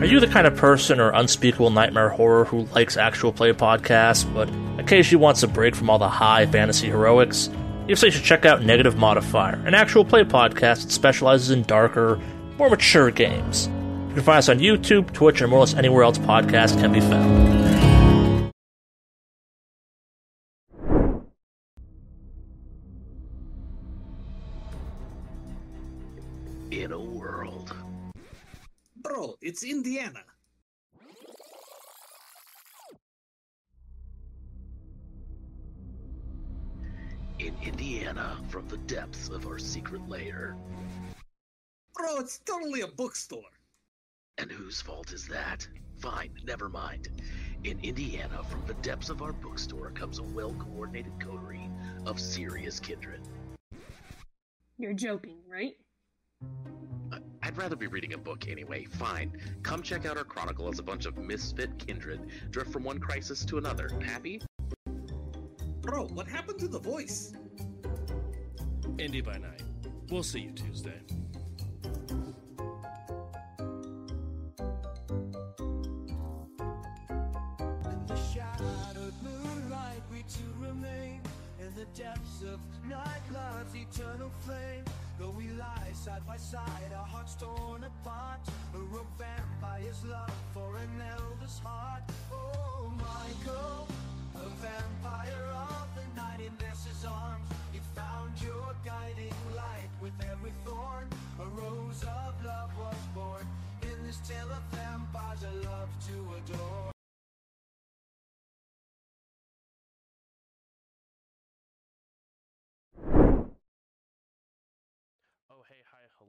Are you the kind of person or unspeakable nightmare horror who likes actual play podcasts, but occasionally wants a break from all the high fantasy heroics? You say you should check out Negative Modifier, an actual play podcast that specializes in darker, more mature games. You can find us on YouTube, Twitch, and more or less anywhere else podcasts can be found. Bro, it's Indiana. In Indiana, from the depths of our secret lair. Bro, it's totally a bookstore. And whose fault is that? Fine, never mind. In Indiana, from the depths of our bookstore comes a well coordinated coterie of serious kindred. You're joking, right? I- I'd rather be reading a book anyway. Fine. Come check out our chronicle as a bunch of misfit kindred drift from one crisis to another. Happy? Bro, what happened to the voice? Indy by night. We'll see you Tuesday. In the shadowed moonlight, we two remain in the depths of nightlove's eternal flame. Though we lie side by side, our hearts torn apart. A rope vampire's love for an elder's heart. Oh, Michael, a vampire of the night in Ness's arms. You found your guiding light with every thorn. A rose of love was born in this tale of vampires I love to adore.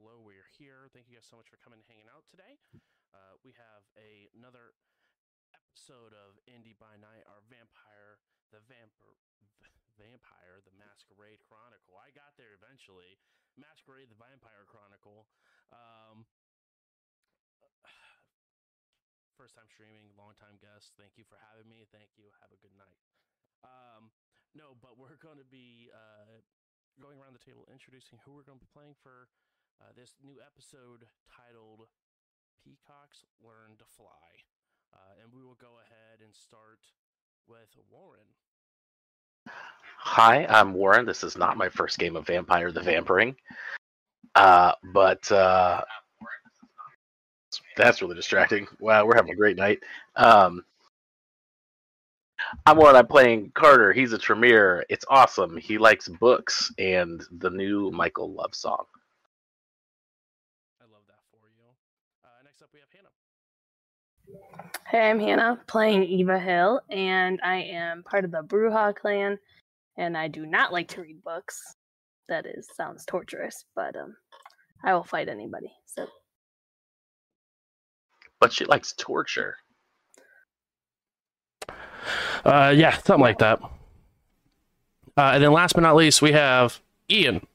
Hello, we're here. Thank you guys so much for coming and hanging out today. Uh, we have a, another episode of Indy by Night, our vampire, the vampire, vampire, the Masquerade Chronicle. I got there eventually. Masquerade, the Vampire Chronicle. Um, first time streaming, long time guest. Thank you for having me. Thank you. Have a good night. Um, no, but we're going to be uh, going around the table introducing who we're going to be playing for uh, this new episode titled Peacocks Learn to Fly. Uh, and we will go ahead and start with Warren. Hi, I'm Warren. This is not my first game of Vampire the Vampiring. Uh, but uh, that's really distracting. Wow, we're having a great night. Um, I'm Warren. I'm playing Carter. He's a Tremere. It's awesome. He likes books and the new Michael Love song. I love that for you. Uh, next up, we have Hannah. Hey, I'm Hannah playing Eva Hill, and I am part of the Brujah clan. And I do not like to read books. That is sounds torturous, but um, I will fight anybody. So But she likes torture. Uh, yeah, something like that. Uh, and then last but not least, we have Ian.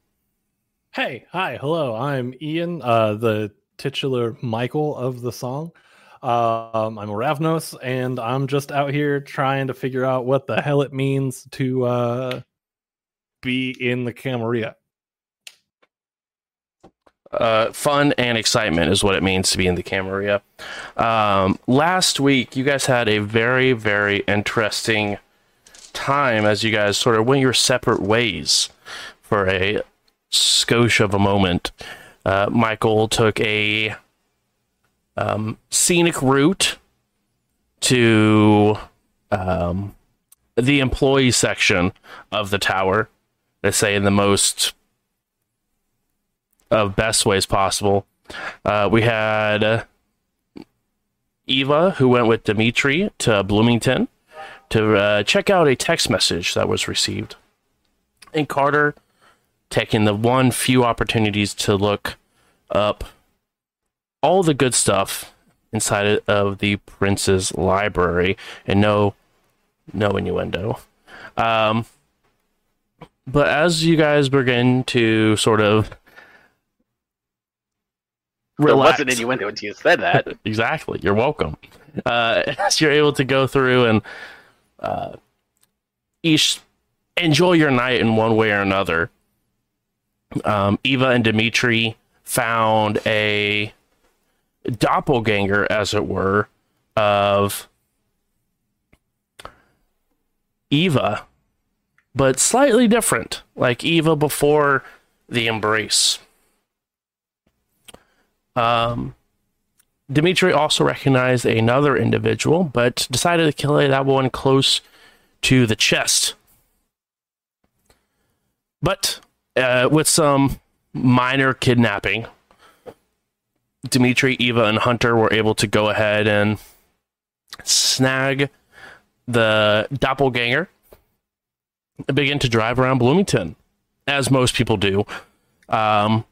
Hey, hi, hello. I'm Ian, uh, the titular Michael of the song. Um, I'm Ravnos, and I'm just out here trying to figure out what the hell it means to uh, be in the Camarilla. Uh, fun and excitement is what it means to be in the Camarilla. Um, last week, you guys had a very, very interesting time as you guys sort of went your separate ways for a skosh of a moment. Uh, Michael took a um, scenic route to um, the employee section of the tower. They say in the most of best ways possible. Uh, we had uh, Eva, who went with Dimitri to Bloomington to uh, check out a text message that was received. And Carter taking the one few opportunities to look up all the good stuff inside of the prince's library and no no innuendo um but as you guys begin to sort of There relax- wasn't innuendo until you said that. exactly. You're welcome. Uh, as you're able to go through and uh, each enjoy your night in one way or another, um, Eva and Dimitri found a doppelganger, as it were, of Eva, but slightly different, like Eva before the embrace. Um, Dimitri also recognized another individual, but decided to kill that one close to the chest. But uh, with some minor kidnapping, Dimitri, Eva, and Hunter were able to go ahead and snag the doppelganger and begin to drive around Bloomington, as most people do. Um,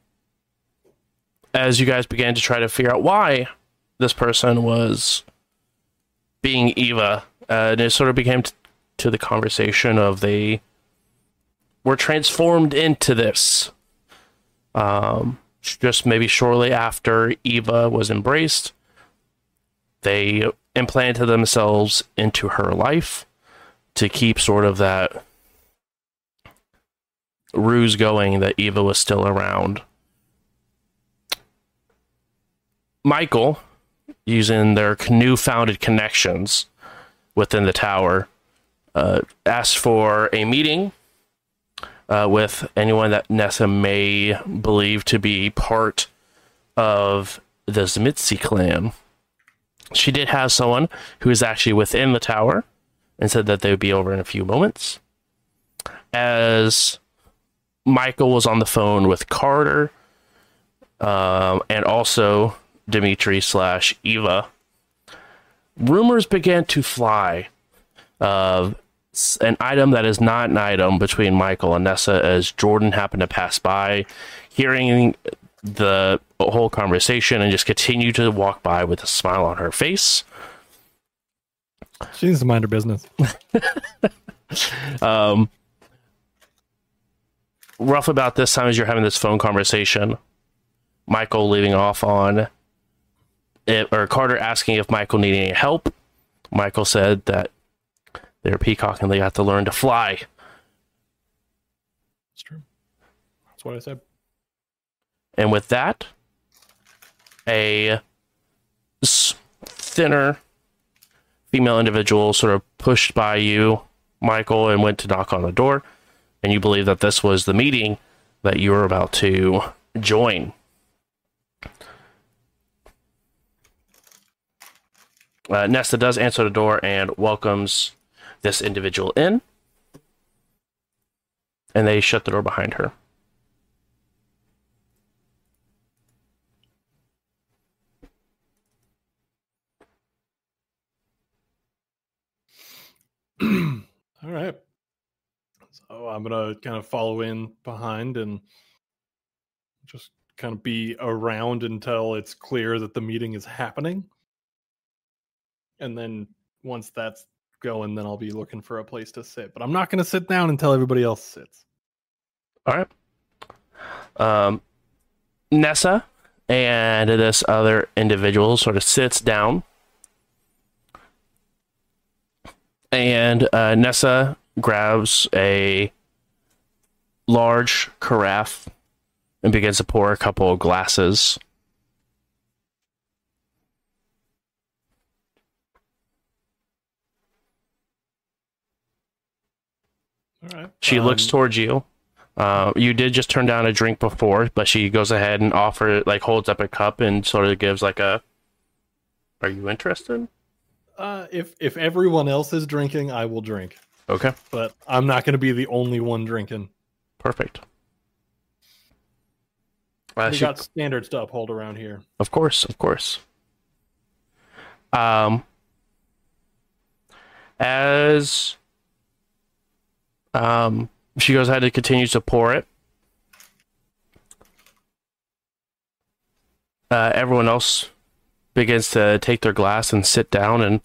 as you guys began to try to figure out why this person was being Eva, uh, and it sort of became t- to the conversation of they were transformed into this. Um, just maybe shortly after Eva was embraced, they implanted themselves into her life to keep sort of that ruse going that Eva was still around. Michael, using their new-founded connections within the tower, uh, asked for a meeting uh, with anyone that Nessa may believe to be part of the Tzimisce clan. She did have someone who is actually within the tower and said that they would be over in a few moments. As Michael was on the phone with Carter um, and also Dimitri slash Eva, rumors began to fly of an item that is not an item between Michael and Nessa as Jordan happened to pass by, hearing the whole conversation and just continue to walk by with a smile on her face. She needs to mind her business. Um, roughly about this time as you're having this phone conversation, Michael leaving off on it, or Carter asking if Michael needed any help. Michael said that they're peacock and they got to learn to fly. It's true. That's what I said. And with that, a thinner female individual sort of pushed by you, Michael, and went to knock on the door. And you believe that this was the meeting that you were about to join. Uh, Nessa does answer the door and welcomes this individual in. And they shut the door behind her. All right. So I'm gonna kind of follow in behind and just kind of be around until it's clear that the meeting is happening. And then once that's going, then I'll be looking for a place to sit. But I'm not gonna sit down until everybody else sits. All right. Um, Nessa and this other individual sort of sits down. And uh, Nessa grabs a large carafe and begins to pour a couple of glasses. Right. She looks Um, towards you. Uh, you did just turn down a drink before, but she goes ahead and offer, like, holds up a cup and sort of gives like a. Are you interested? Uh, if if everyone else is drinking, I will drink. Okay, But I'm not gonna be the only one drinking. perfect. Uh, we she- got standards to uphold around here. Of course, of course. Um, as um, she goes ahead and continues to pour it. Uh, everyone else begins to take their glass and sit down and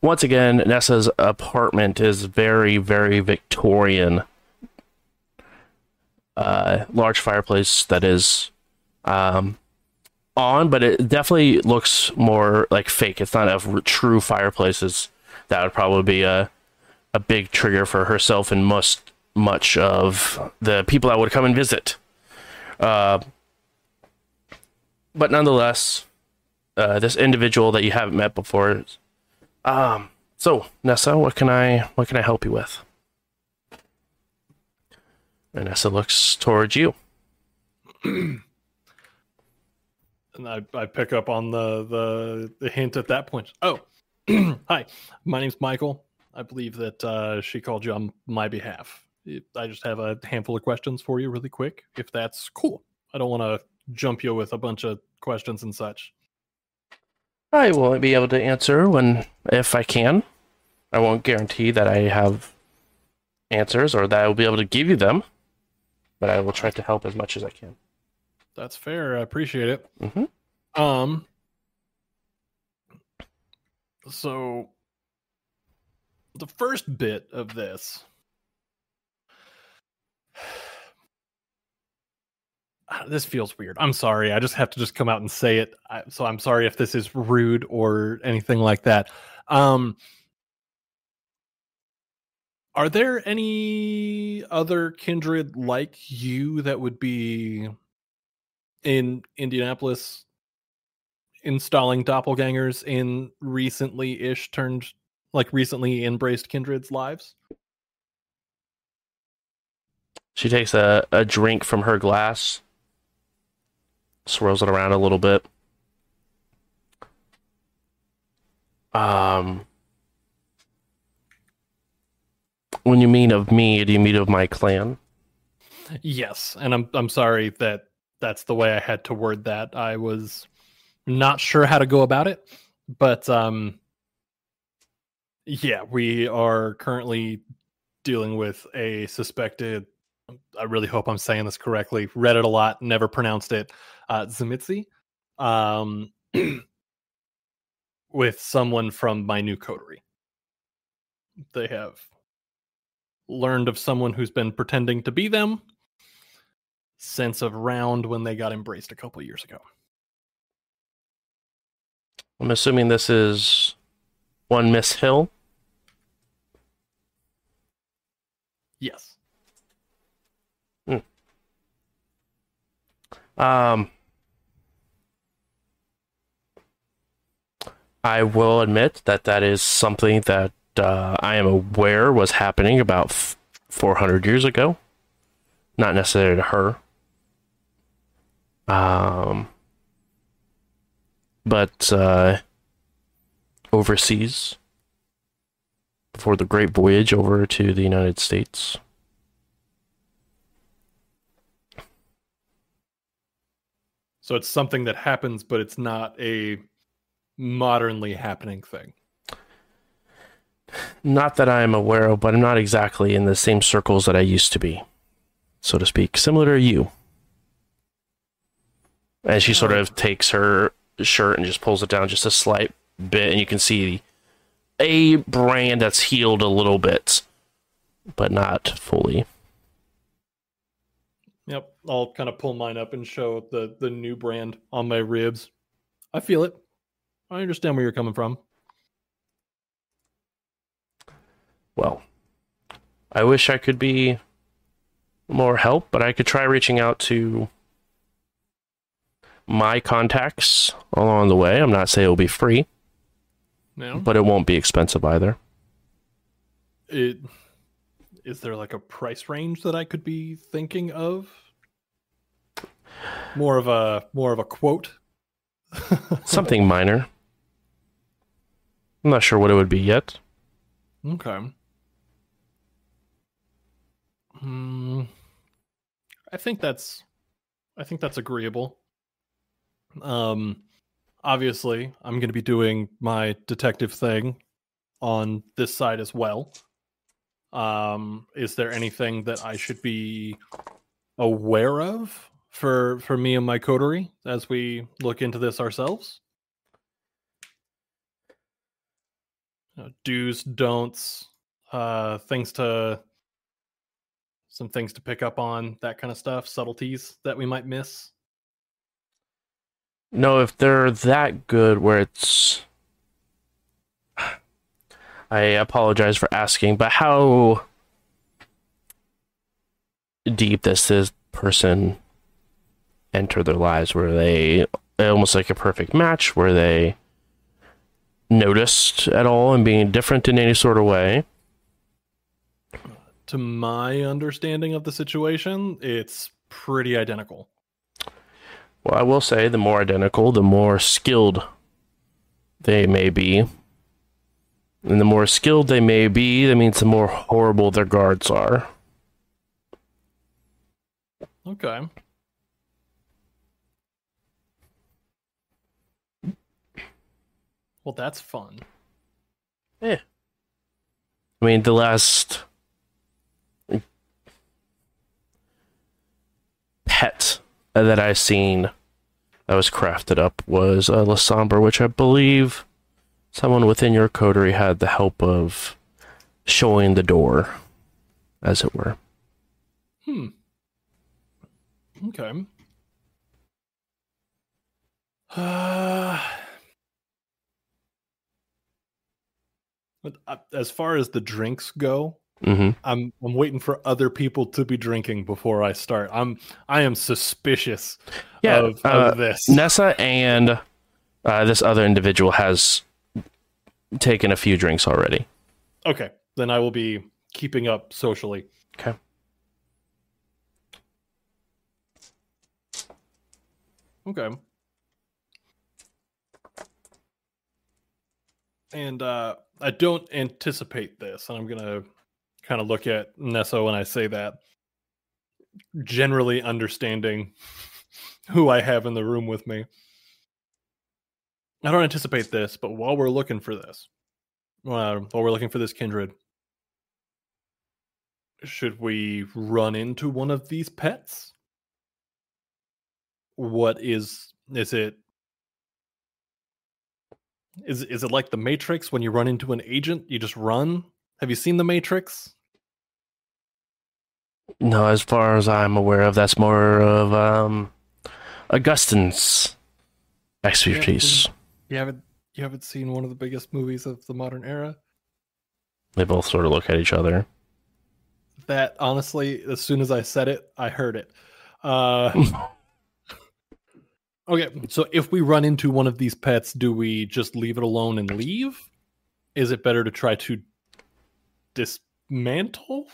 once again nessa's apartment is very very victorian uh, large fireplace that is um, on, but it definitely looks more like fake. It's not a true fireplace. That would probably be a a big trigger for herself and most much of the people that would come and visit. Uh, but nonetheless, uh, this individual that you haven't met before. Um. So Nessa, what can I what can I help you with? And Nessa looks towards you. and I, I pick up on the, the the hint at that point. Oh, hi, my name's Michael. I believe that uh, she called you on my behalf. I just have a handful of questions for you, really quick, if that's cool. I don't want to jump you with a bunch of questions and such. I will be able to answer when if I can. I won't guarantee that I have answers or that I will be able to give you them, but I will try to help as much as I can. That's fair. I appreciate it. Mhm. Um. So, the first bit of this. Ah, This feels weird. I'm sorry. I just have to just come out and say it. I, so I'm sorry if this is rude or anything like that. Um, are there any other kindred like you that would be in Indianapolis installing doppelgangers in recently ish turned like recently embraced kindred's lives? She takes a, a drink from her glass, swirls it around a little bit. Um, when you mean of me, do you mean of my clan? Yes, and I'm I'm sorry that that's the way I had to word that. I was not sure how to go about it, but um yeah, we are currently dealing with a suspected I really hope I'm saying this correctly. Read it a lot, never pronounced it. Uh. Um with someone from my new coterie. They have learned of someone who's been pretending to be them since around when they got embraced a couple years ago. I'm assuming this is one Miss Hill. Yes. Um, I will admit that that is something that uh, I am aware was happening about f- 400 years ago. Not necessarily to her. Um, but uh, overseas, before the Great Voyage over to the United States. So it's something that happens, but it's not a modernly happening thing. Not that I'm aware of, but I'm not exactly in the same circles that I used to be, so to speak. Similar to you. And she sort uh, of takes her shirt and just pulls it down just a slight bit, and you can see a brand that's healed a little bit, but not fully. Yep. I'll kind of pull mine up and show the the new brand on my ribs. I feel it. I understand where you're coming from. Well, I wish I could be more help, but I could try reaching out to my contacts along the way. I'm not saying it'll be free, Now, but it won't be expensive either. it is there like a price range that I could be thinking of? More of a more of a quote. Something minor. I'm not sure what it would be yet. Okay. Hmm. I think that's I think that's agreeable. Um obviously, I'm going to be doing my detective thing on this side as well. Um is there anything that I should be aware of for for me and my coterie as we look into this ourselves? uh, do's, don'ts, uh, things to some things to pick up on, that kind of stuff, subtleties that we might miss. No, if they're that good where it's. I apologize for asking, but how deep does this person enter their lives? Were they almost like a perfect match? Were they noticed at all and being different in any sort of way? To my understanding of the situation, it's pretty identical. Well, I will say the more identical, the more skilled they may be. And the more skilled they may be, that means the more horrible their guards are. Okay. Well, that's fun. Yeah. I mean, the last pet that I seen that was crafted up was uh, Lasombra, which I believe someone within your coterie had the help of showing the door, as it were. Hmm. Okay. But uh, as far as the drinks go, hmm I'm I'm waiting for other people to be drinking before I start. I'm I am suspicious Yeah, of, uh, of this. Nessa and uh, this other individual has taken a few drinks already. Okay, then I will be keeping up socially. Okay. Okay. And uh I don't anticipate this, and I'm gonna kind of look at Nessa when I say that. Generally understanding who I have in the room with me. I don't anticipate this, but while we're looking for this, uh, while we're looking for this kindred, should we run into one of these pets? What is is it is is it like the Matrix when you run into an agent, you just run? Have you seen the Matrix? No, as far as I'm aware of, that's more of um, Augustine's expertise. You haven't you haven't seen one of the biggest movies of the modern era? They both sort of look at each other. That honestly, as soon as I said it, I heard it. Uh Okay, so if we run into one of these pets, do we just leave it alone and leave? Is it better to try to dismantle?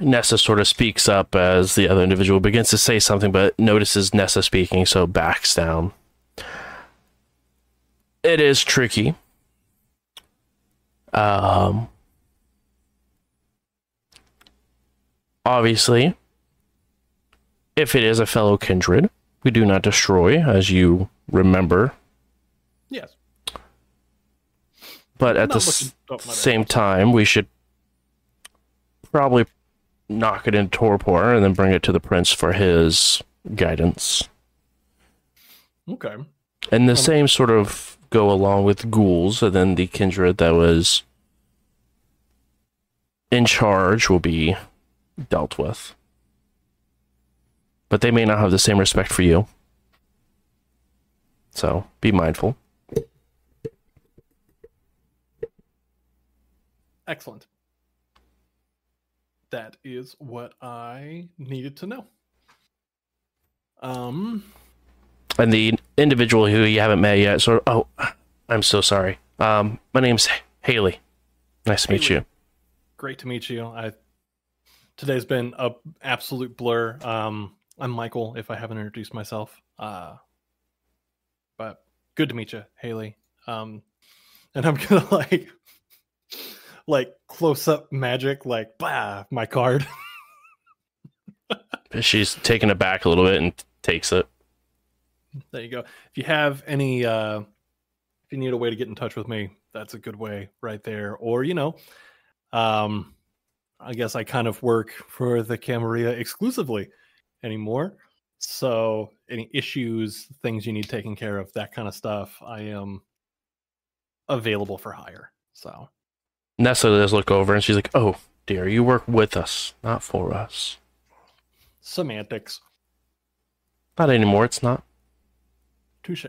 Nessa sort of speaks up as the other individual begins to say something, but notices Nessa speaking, so backs down. It is tricky. Um, obviously, if it is a fellow kindred, we do not destroy, as you remember. Yes. But at the s- looking- my bad. same time, we should probably knock it into torpor and then bring it to the prince for his guidance. Okay. And the Um, same sort of go along with ghouls, and then the kindred that was in charge will be dealt with. But they may not have the same respect for you. So be mindful. Excellent. That is what I needed to know. Um, And the individual who you haven't met yet, sort of, oh, I'm so sorry. Um, my name's Haley. Nice to meet you. great to meet you. I today's been a absolute blur. Um, I'm Michael. If I haven't introduced myself, uh, but good to meet you, Haley. Um, and I'm gonna like, like close up magic, like bah, my card. She's taken it back a little bit and takes it. There you go. If you have any, uh, if you need a way to get in touch with me, that's a good way right there. Or, you know, um, I guess I kind of work for the Camarilla exclusively anymore. So, any issues, things you need taken care of, that kind of stuff, I am available for hire. So, Nessa does look over and she's like, oh, dear, you work with us, not for us. semantics, Not anymore, it's not. touche.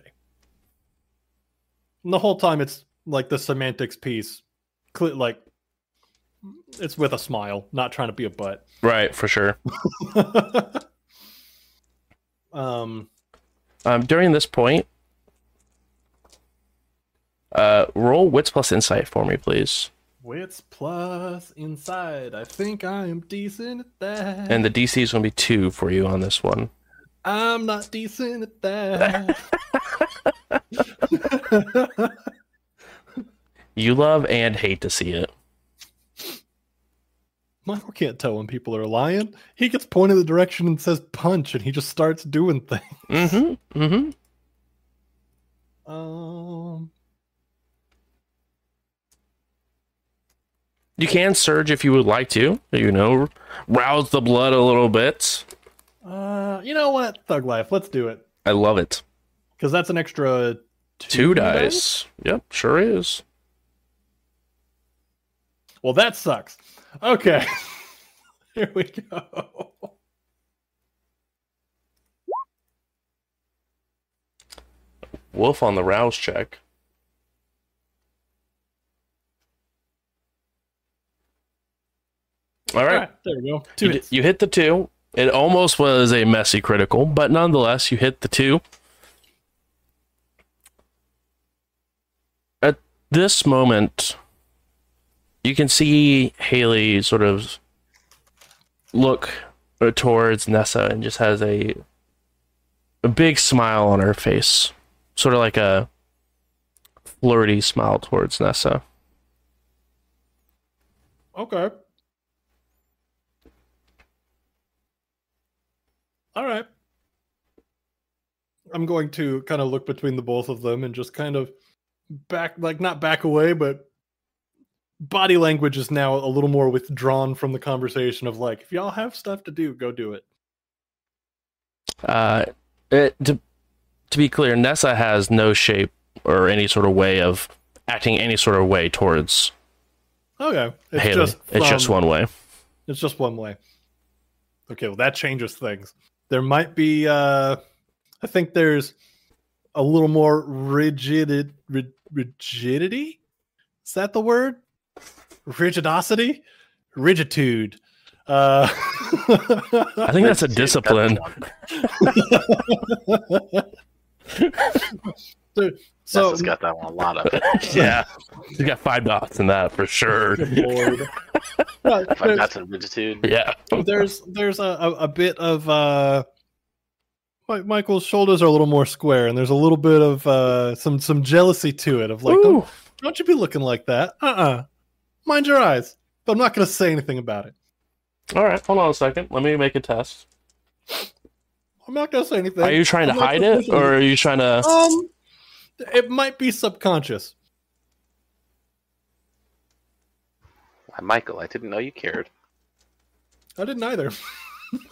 And the whole time, it's like the semantics piece, like it's with a smile, not trying to be a butt. Right, for sure. um Um, during this point, uh, roll wits plus insight for me, please. Wits plus insight. I think I am decent at that. And the DC is going to be two for you on this one. I'm not decent at that. You love and hate to see it. Michael can't tell when people are lying. He gets pointed the direction and says punch, and he just starts doing things. Mm-hmm. Mm-hmm. Um, You can surge if you would like to. You know, rouse the blood a little bit. uh, you know what? Thug life. Let's do it I love it. because that's an extra Two dice. Yep, sure is. Well, that sucks. Okay, here we go. Wolf on the rouse check. All All right. right, there we go. Two You, hits. you hit the two. It almost was a messy critical, but nonetheless, you hit the two. At this moment, you can see Haley sort of look towards Nessa and just has a a big smile on her face, sort of like a flirty smile towards Nessa. Okay. All right. I'm going to kind of look between the both of them and just kind of back, like not back away, but body language is now a little more withdrawn from the conversation of like, if y'all have stuff to do, go do it. Uh, it, to to be clear, Nessa has no shape or any sort of way of acting any sort of way towards Okay. It's Haley. just it's just one way. It's just one way. Okay, well that changes things. There might be uh I think there's a little more rigid rig, rigidity. Is that the word? Rigidosity? Rigitude. Uh I think that's a discipline. so So has got that one a lot of it. yeah, you got five dots in that for sure. good lord. Well, If I've there's- got some rigitude. Yeah, there's there's a, a, a bit of uh Mi- Michael's shoulders are a little more square and there's a little bit of uh some some jealousy to it of like don't, don't you be looking like that uh-uh mind your eyes but i'm not going to say anything about it All right, hold on a second. Let me make a test. i'm not going to say anything Are you trying to I'm not hide it, or are you trying to? um it might be subconscious Why, Michael, I didn't know you cared. i didn't either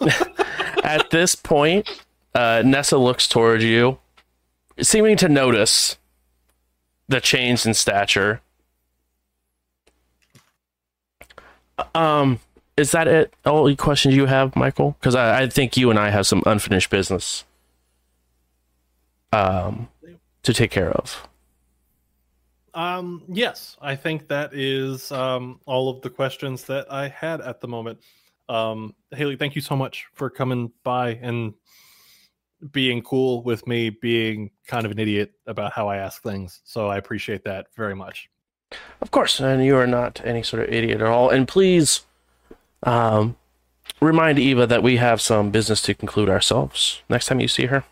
At this point, uh, Nessa looks towards you, seeming to notice the change in stature. Um, is that it? All the questions you have, Michael? Because I, I think you and I have some unfinished business um, to take care of. Um, yes, I think that is um, all of the questions that I had at the moment. Um, Haley, thank you so much for coming by and being cool with me being kind of an idiot about how I ask things. So I appreciate that very much. Of course, and you are not any sort of idiot at all. And please um, remind Eva that we have some business to conclude ourselves next time you see her.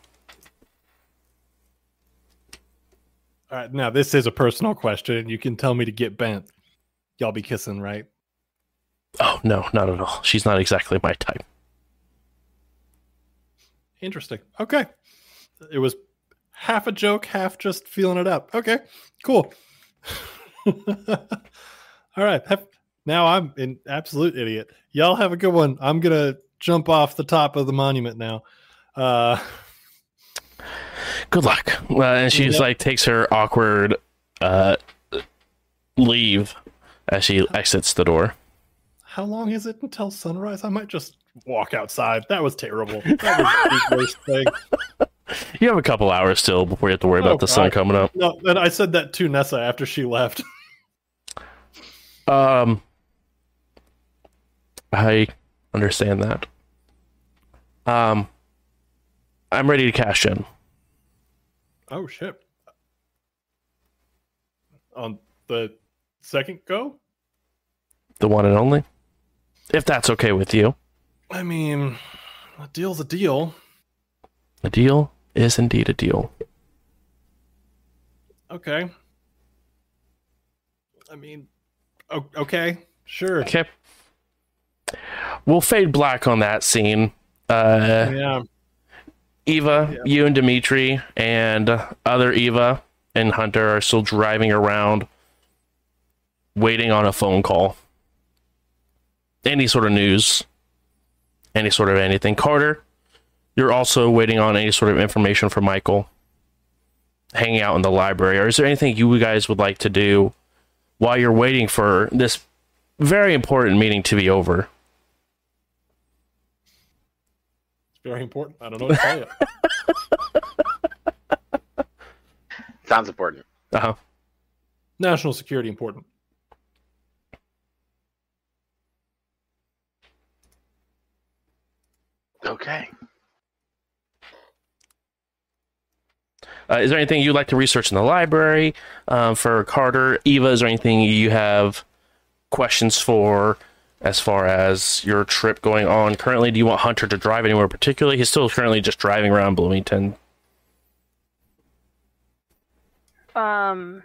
All right, now this is a personal question. You can tell me to get bent. Y'all be kissing, right? Oh, no, not at all. She's not exactly my type. Interesting. Okay. It was half a joke, half just feeling it up. Okay, cool. All right. Now I'm an absolute idiot. Y'all have a good one. I'm going to jump off the top of the monument now. Uh, Good luck. Uh, and she's Yep. like takes her awkward uh, leave as she exits the door. how long is it until sunrise? I might just walk outside. That was terrible. That was the worst thing. You have a couple hours still before you have to worry Oh, about the sun coming up. No, and I said that to Nessa after she left. Um, I understand that. Um, I'm ready to cash in. Oh shit. On the second go? The one and only? If that's okay with you. I mean, a deal's a deal. A deal is indeed a deal. Okay. I mean, okay, sure. Okay. We'll fade black on that scene. Uh, Yeah. Eva, Yeah. you and Dimitri and other Eva and Hunter are still driving around waiting on a phone call. Any sort of news, any sort of anything. Carter, you're also waiting on any sort of information from Michael. Hanging out in the library. Or is there anything you guys would like to do while you're waiting for this very important meeting to be over? It's very important. I don't know what to tell you. Sounds important. Uh huh. National security important. Okay. Uh, is there anything you'd like to research in the library um, for Carter? Eva, is there anything you have questions for as far as your trip going on currently? Do you want Hunter to drive anywhere particularly? He's still currently just driving around Bloomington. Um,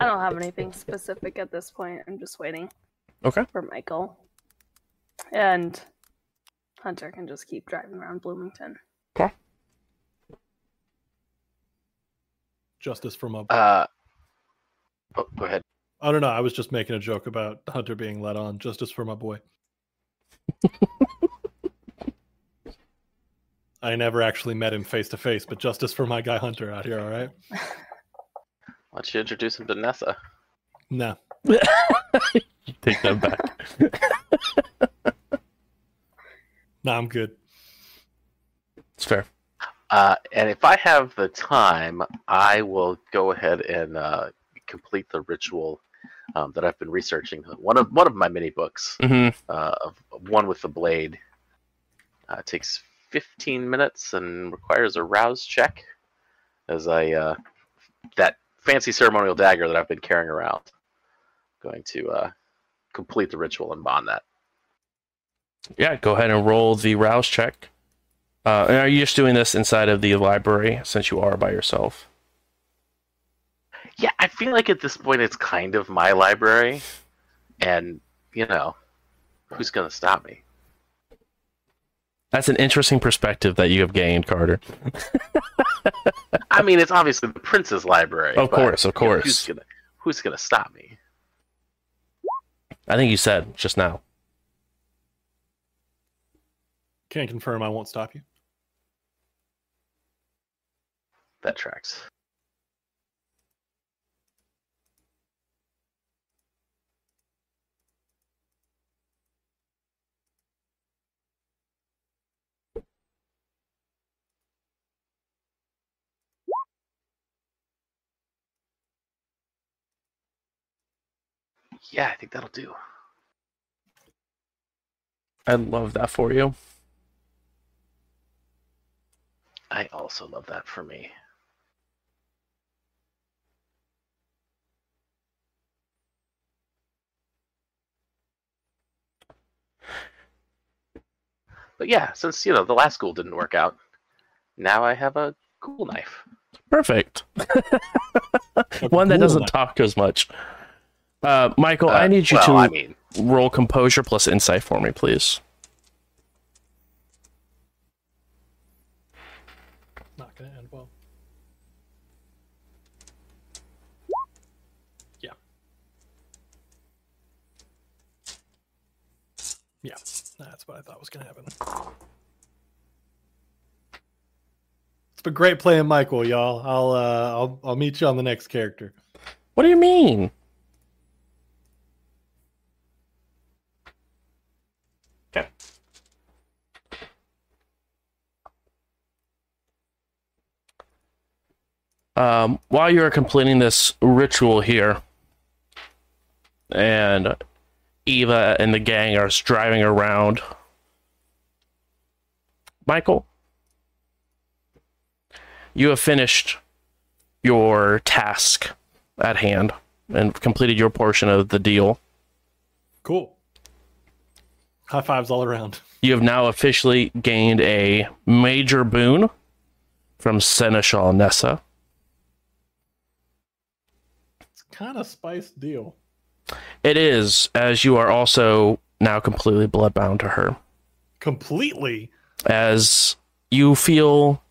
I don't have anything specific at this point. I'm just waiting Okay. for Michael, and Hunter can just keep driving around Bloomington. Okay. Justice from up. Uh, oh, go ahead. I don't know. I was just making a joke about Hunter being let on. Justice for my boy. I never actually met him face to face, but justice for my guy Hunter out here. All right. Why don't you introduce him to Nessa? Nah. Take that back. Nah, I'm good. it's fair. Uh, and if I have the time, I will go ahead and uh, complete the ritual um, that I've been researching. One of one of my mini books, hmm uh, one with the blade, uh, takes 15 minutes and requires a rouse check. As I uh, that fancy ceremonial dagger that I've been carrying around, going to uh, complete the ritual and bond that. Yeah, go ahead and roll the rouse check. Uh, and are you just doing this inside of the library since you are by yourself? Yeah, I feel like at this point it's kind of my library, and you know, who's gonna stop me? That's an interesting perspective that you have gained, Carter. I mean, it's obviously the prince's library. Of but, course, of you know, course. who's gonna Who's gonna stop me? I think you said just now. Can't confirm. I won't stop you. That tracks. Yeah, I think that'll do. I love that for you. I also love that for me. But yeah, since you know the last school didn't work out, now I have a cool knife. Perfect. A One that doesn't knife. talk as much. Uh, Michael, I Uh, need you well, to I mean, roll composure plus insight for me, please. Not gonna end well. Yeah. Yeah, that's what I thought was gonna happen. It's been great playing Michael, y'all. I'll uh I'll I'll meet you on the next character. What do you mean? Okay. Um, while you're completing this ritual here, and Eva and the gang are driving around, Michael, you have finished your task at hand and completed your portion of the deal. Cool. High fives all around. You have now officially gained a major boon from Seneschal Nessa. It's kind of a spiced deal. It is, as you are also now completely bloodbound to her. Completely. As you feel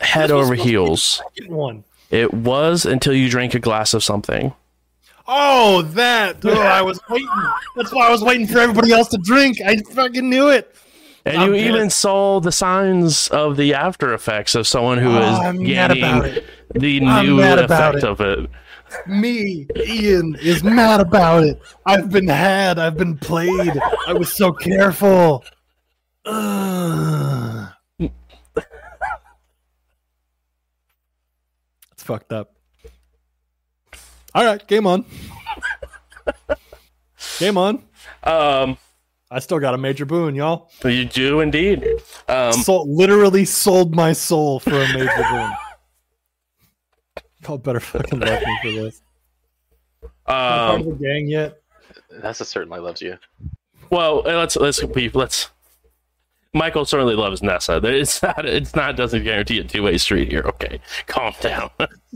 head over supposed to be the heels. one. It was until you drank a glass of something. Oh, that. Oh, I was waiting. That's why I was waiting for everybody else to drink. I fucking knew it. And I'm you even saw the signs of the after effects of someone who oh, is Oh, I'm mad gaining the I'm new effect it. of it. Me, Ian, is mad about it. I've been had. I've been played. I was so careful. Ugh. It's fucked up. All right, game on. game on. Um, I still got a major boon, y'all. you do indeed. Um, Sold, literally sold my soul for a major boon. Y'all better fucking love me for this. Part of um, the gang yet? Nessa certainly loves you. well, let's let's be let's. Michael certainly loves Nessa. There- It's not. It's not. Doesn't guarantee a two way street here. Okay, calm down.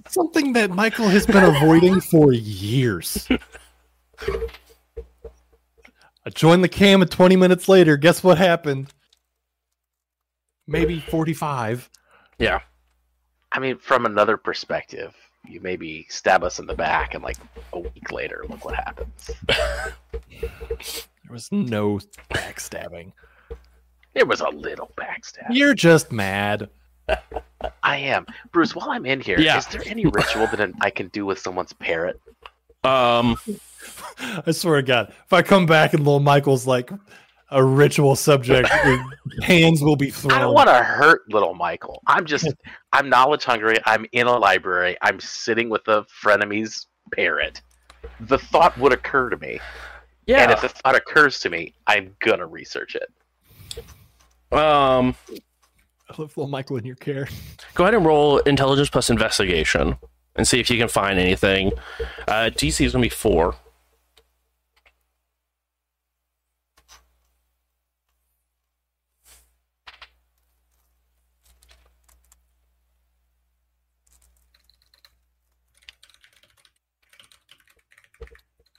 Something that Michael has been avoiding for years. I joined the cam and 20 minutes later, guess what happened? Maybe 45. yeah. I mean, from another perspective, you maybe stab us in the back, and like a week later, look what happens. There was no backstabbing. There was a little backstab. You're just mad. I am. Bruce, while I'm in here, is Yeah. there any ritual that I can do with someone's parrot? Um. I swear to God, if I come back and little Michael's like a ritual subject, hands will be thrown. I don't want to hurt little Michael. I'm just, I'm knowledge hungry. I'm in a library. I'm sitting with a frenemy's parrot. The thought would occur to me. Yeah. And if the thought occurs to me, I'm going to research it. Um. I love little Michael in your care. Go ahead and roll intelligence plus investigation and see if you can find anything. Uh, DC is gonna be four.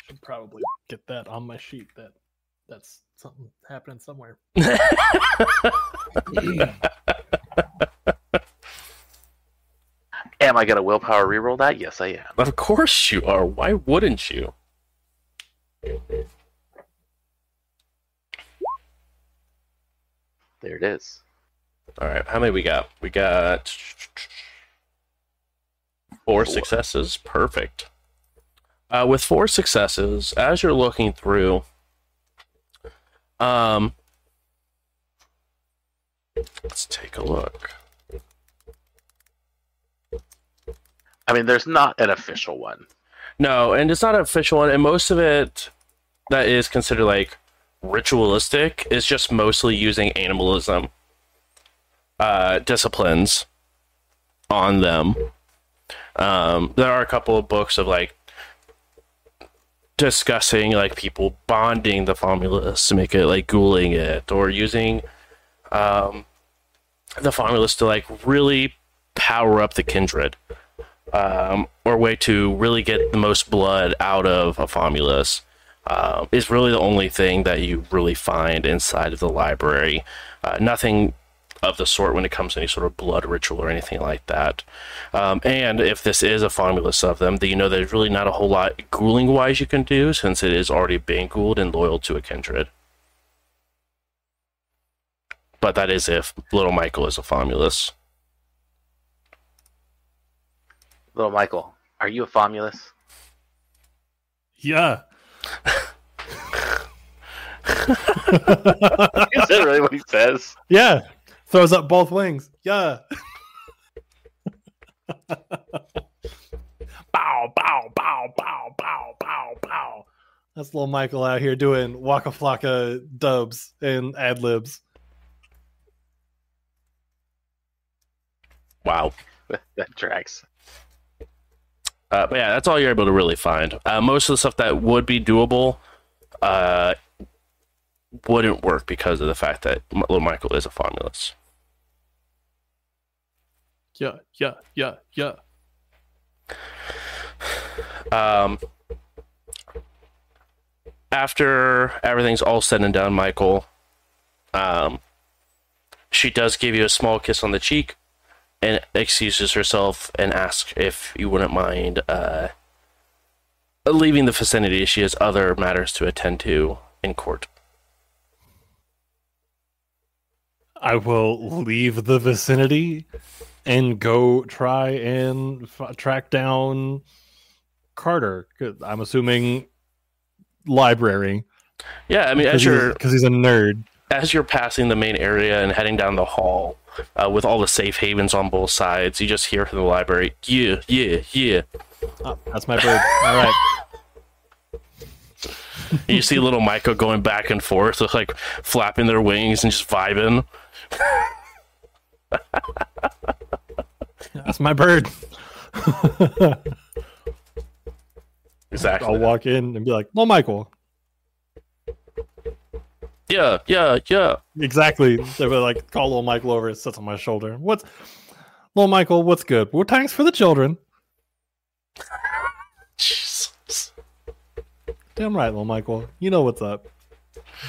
Should probably get that on my sheet. That that's something happening somewhere. Am I going to willpower reroll that? Yes, I am. Of course you are. Why wouldn't you? There it is. All right, how many we got? We got four successes. Perfect. Uh, with four successes, as you're looking through, um, let's take a look. I mean, there's not an official one. No, and it's not an official one, and most of it that is considered like ritualistic is just mostly using animalism uh, disciplines on them. Um, there are a couple of books of like discussing like people bonding the formulas to make it like ghouling it or using um, the formulas to like really power up the kindred um, or way to really get the most blood out of a Famulus uh, is really the only thing that you really find inside of the library. Uh, nothing of the sort when it comes to any sort of blood ritual or anything like that. Um, and if this is a Famulus of them, then you know there's really not a whole lot ghouling wise you can do since it is already being ghouled and loyal to a kindred. But that is if little Michael is a Famulus. Little Michael, are you a Famulus? Yeah. Is that really what he says? yeah. Throws up both wings. Yeah. bow, bow, bow, bow, bow, bow, bow. That's little Michael out here doing Waka Flocka dubs and ad libs. Wow. that tracks. Uh, but yeah, that's all you're able to really find. Uh, most of the stuff that would be doable uh, wouldn't work because of the fact that little Michael is a Famulus. Yeah, yeah, yeah, yeah. Um, after everything's all said and done, Michael, um, she does give you a small kiss on the cheek and excuses herself and asks if you wouldn't mind uh, leaving the vicinity. She has other matters to attend to in court. I will leave the vicinity and go try and f- track down Carter. I'm assuming library Yeah, I mean, as you're because he's a nerd. as you're passing the main area and heading down the hall uh, with all the safe havens on both sides, you just hear from the library, "Yeah, yeah, yeah." Oh, that's my bird. All right. You see little Michael going back and forth, with, like flapping their wings and just vibing. That's my bird. Exactly. I'll walk in and be like, "Well, Michael." Yeah, yeah, yeah. Exactly. They would like call little Michael over and sits on my shoulder. What's little Michael? What's good? Well, thanks for the children. Jesus. Damn right, little Michael. You know what's up.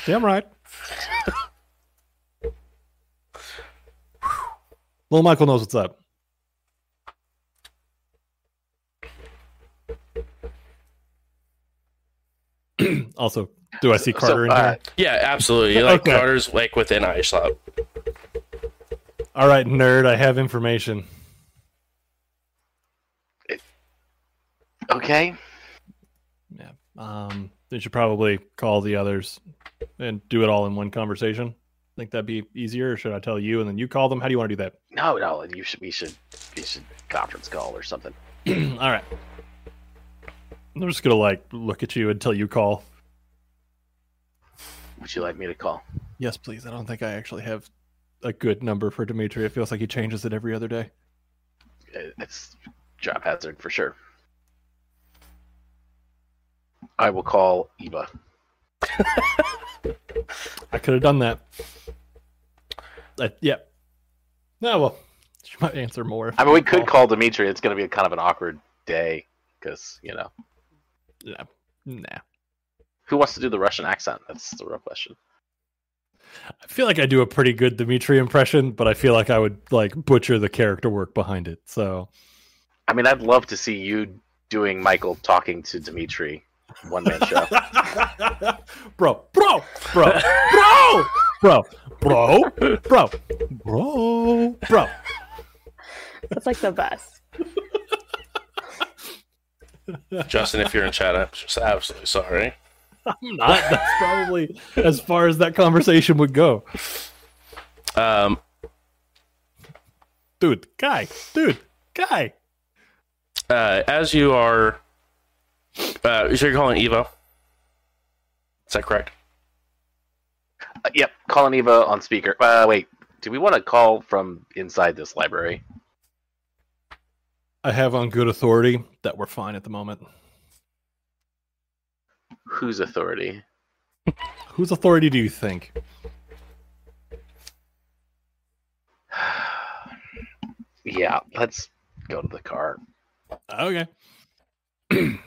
Damn right. little Michael knows what's up. also, do I see Carter in uh, here? Yeah, absolutely. Like Okay. Carter's like within eyeshot. All right, nerd. I have information. Okay. Yeah. Um, they should probably call the others and do it all in one conversation. Think that'd be easier, or should I tell you and then you call them? How do you want to do that? No, no. You should. We should. We should conference call or something. all right. I'm just gonna like look at you until you call. Would you like me to call? Yes, please. I don't think I actually have a good number for Dimitri. It feels like he changes it every other day. Uh, It's job hazard for sure. I will call Eva. I could have done that. I, yeah. No, well, she might answer more. I mean, we you could call Dimitri. It's going to be a kind of an awkward day because you know Yeah. Nah. who wants to do the Russian accent? That's the real question. I feel like I do a pretty good Dimitri impression, but I feel like I would like butcher the character work behind it. So I mean, I'd love to see you doing Michael talking to Dimitri, one man show. bro, bro, bro, bro, bro, bro, bro, bro, bro. That's like the best. Justin, if you're in chat, I'm just absolutely sorry. I'm not. That's probably as far as that conversation would go. Um, Dude, guy, dude, guy. uh, as you are, uh, so you're calling Eva. Is that correct? Uh, yep, calling Eva on speaker. Uh, wait, do we want to call from inside this library? I have on good authority that we're fine at the moment. Whose authority? Whose authority do you think? yeah, let's go to the car. Okay.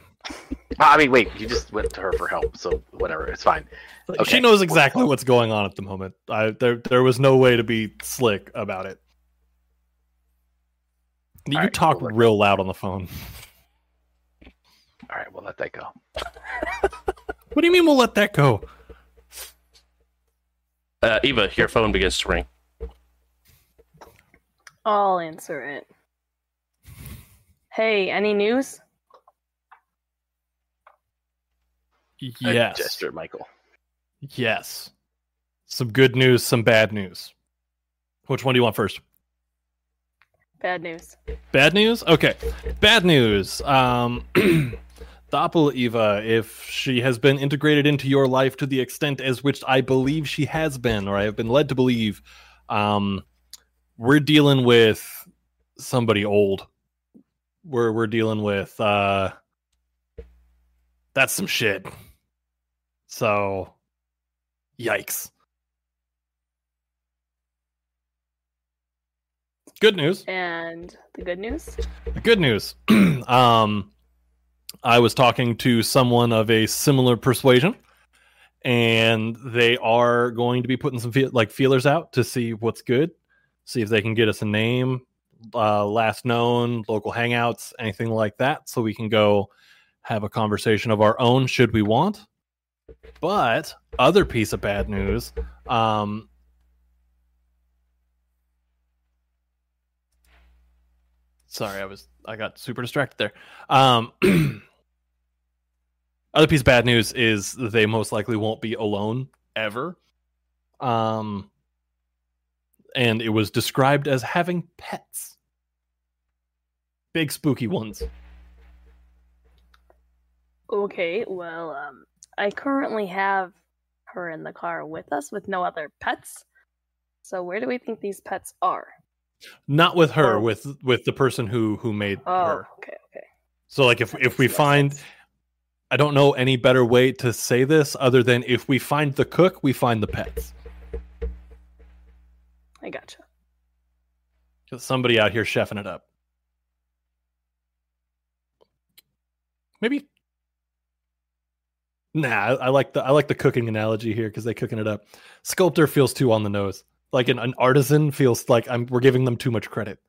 I mean, wait, you just went to her for help, so whatever, it's fine. Okay. She knows exactly what's going on at the moment. I there there was no way to be slick about it. You All right, talk we'll real loud on the phone. All right, we'll let that go. What do you mean we'll let that go? Uh, Eva, your phone begins to ring. I'll answer it. Hey, any news? A Yes. gesture, Michael. Yes. Some good news, some bad news. Which one do you want first? Bad news. Bad news? Okay. Bad news. Um Doppel Eva, if she has been integrated into your life to the extent as which I believe she has been, or I have been led to believe, um, we're dealing with somebody old. We're we're dealing with uh that's some shit. So yikes. Good news. And the good news? The good news. um I was talking to someone of a similar persuasion and they are going to be putting some feel, like feelers out to see what's good, see if they can get us a name, uh, last known, local hangouts, anything like that, so we can go have a conversation of our own should we want. But other piece of bad news, um, sorry, I was I got super distracted there. Um, other piece of bad news is that they most likely won't be alone ever. Um, and it was described as having pets, big spooky ones. Okay, well, um, I currently have her in the car with us with no other pets. So where do we think these pets are? Not with her, Or- with with the person who who made Oh, her. okay, okay. So like if if we find. I don't know any better way to say this other than if we find the cook, we find the pets. I gotcha. Somebody out here chefing it up. Maybe. Nah, I, I like the I like the cooking analogy here because they cooking it up. Sculptor feels too on the nose. Like an, an artisan feels like I'm we're giving them too much credit.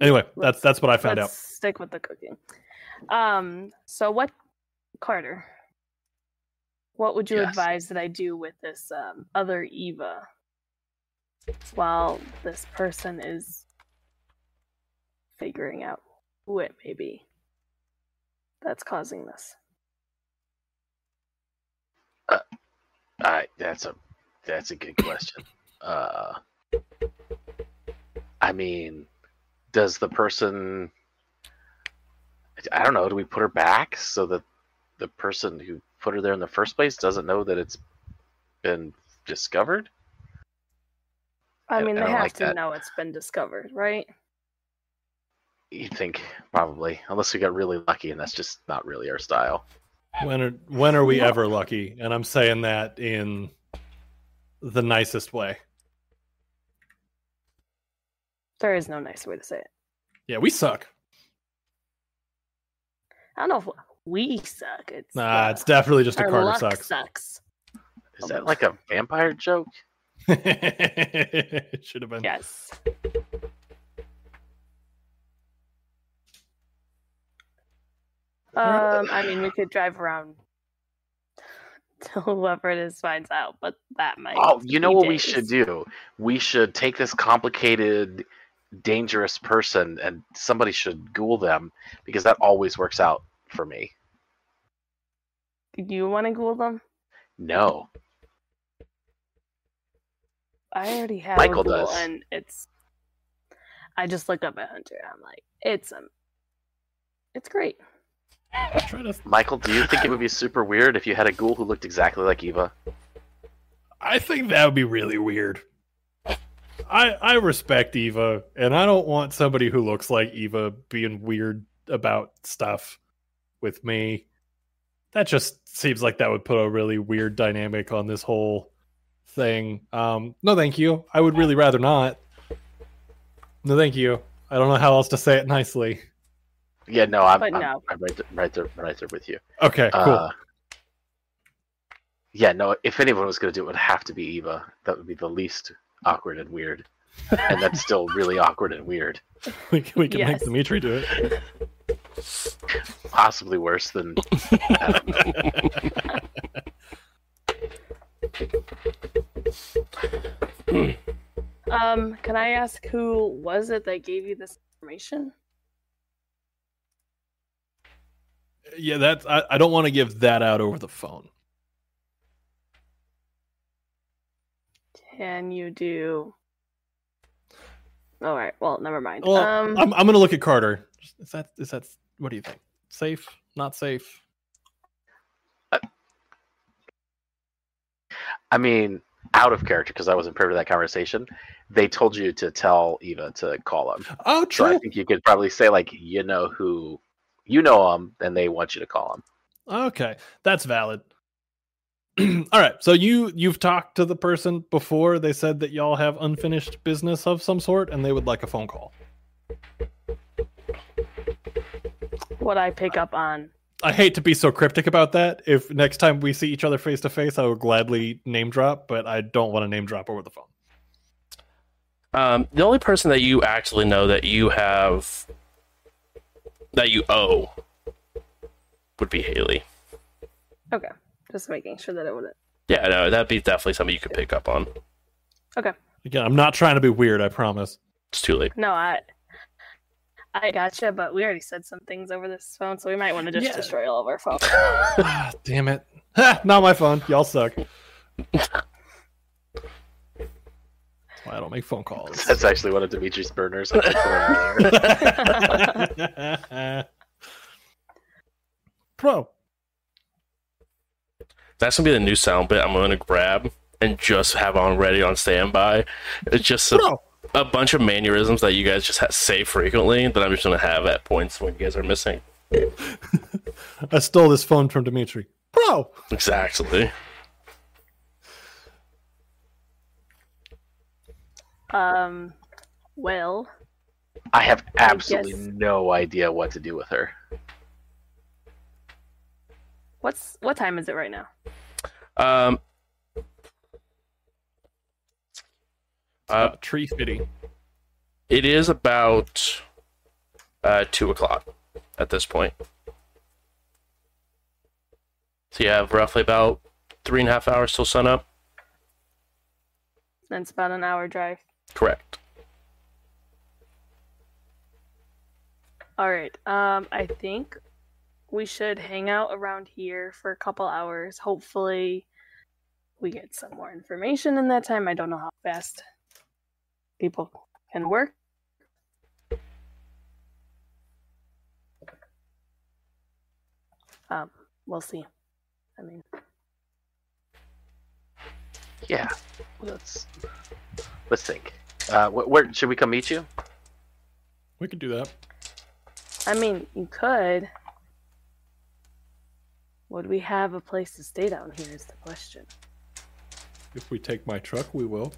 Anyway, that's Let's- that's what I found Let's out. stick with the cooking. Um, so what, Carter? What would you Yes. advise that I do with this um, other Eva while this person is figuring out who it may be that's causing this? I that's a that's a good question. Uh, I mean, does the person? I don't know. Do we put her back so that the person who put her there in the first place doesn't know that it's been discovered? I I- mean, I they don't have like to that. know it's been discovered, right? You'd think probably, unless we got really lucky, and that's just not really our style. When are when are we ever lucky? And I'm saying that in the nicest way. There is no nice way to say it. Yeah, we suck. I don't know if we suck. It's Nah, uh, it's definitely just a our Carter luck sucks. sucks. Is that like a vampire joke? it should have been. Yes. Um, I mean, we could drive around till whoever it is finds out, but that might. Oh, you know what we should do? We should take this complicated, dangerous person and somebody should ghoul them because that always works out for me. Do you want to Google them? No. I already have Michael does. and it's. I just looked up at hunter. I'm like, it's um, it's great. To, Michael, do you think it would be super weird if you had a ghoul who looked exactly like Eva? I think that would be really weird. I I respect Eva, and I don't want somebody who looks like Eva being weird about stuff with me. That just seems like that would put a really weird dynamic on this whole thing. Um, no, thank you. I would really rather not. No, thank you. I don't know how else to say it nicely. Yeah, no, I'm, But I'm, no. I'm right, there, right there, right there with you. Okay, cool. Uh, yeah, no. If anyone was going to do it, it would have to be Eva. That would be the least awkward and weird, and that's still really awkward and weird. we can, we can make yes. Dimitri do it. Possibly worse than Um, can I ask who was it that gave you this information? Yeah, that's. I, I don't want to give that out over the phone. Can you do? All right. Well, never mind. Well, um, I'm I'm gonna look at Carter. Is that is that what do you think? Safe? Not safe? I mean, out of character because I wasn't privy to that conversation. They told you to tell Eva to call him. Oh, true. So I think you could probably say like, you know who, you know them, and they want you to call them. Okay, that's valid. All right, so you you've talked to the person before. They said that y'all have unfinished business of some sort, and they would like a phone call. What I pick up on. I hate to be so cryptic about that. If next time we see each other face to face, I would gladly name drop, but I don't want to name drop over the phone. Um, the only person that you actually know that you have that you owe would be Haley. Okay, just making sure that it wouldn't. Yeah, no, that'd be definitely something you could pick up on. Okay, Again, I'm not trying to be weird. I promise. It's too late. no, I. I gotcha, but we already said some things over this phone, so we might want to just Yeah. destroy all of our phones. Ah, damn it! Not my phone. Y'all suck. That's I don't make phone calls. That's actually one of Dimitri's burners. I took from earlier. Pro. That's gonna be the new sound bit I'm gonna grab and just have on ready on standby. It's just a, a bunch of mannerisms that you guys just ha- say frequently that I'm just gonna have at points when you guys are missing. I stole this phone from Dimitri. Pro. Exactly. Um, well, I have absolutely guess- no idea what to do with her. what's what time is it right now? Um. Uh, tree fitty. it is about uh two o'clock at this point. So you have roughly about three and a half hours till sunup. Then it's about an hour drive. Correct. All right. Um, I think we should hang out around here for a couple hours. Hopefully, we get some more information in that time. I don't know how fast people can work. Um, we'll see. I mean, Yeah, let's let's think. Uh, wh- where should we come meet you? We could do that. I mean, you could. Would we have a place to stay down here? Is the question. If we take my truck, we will.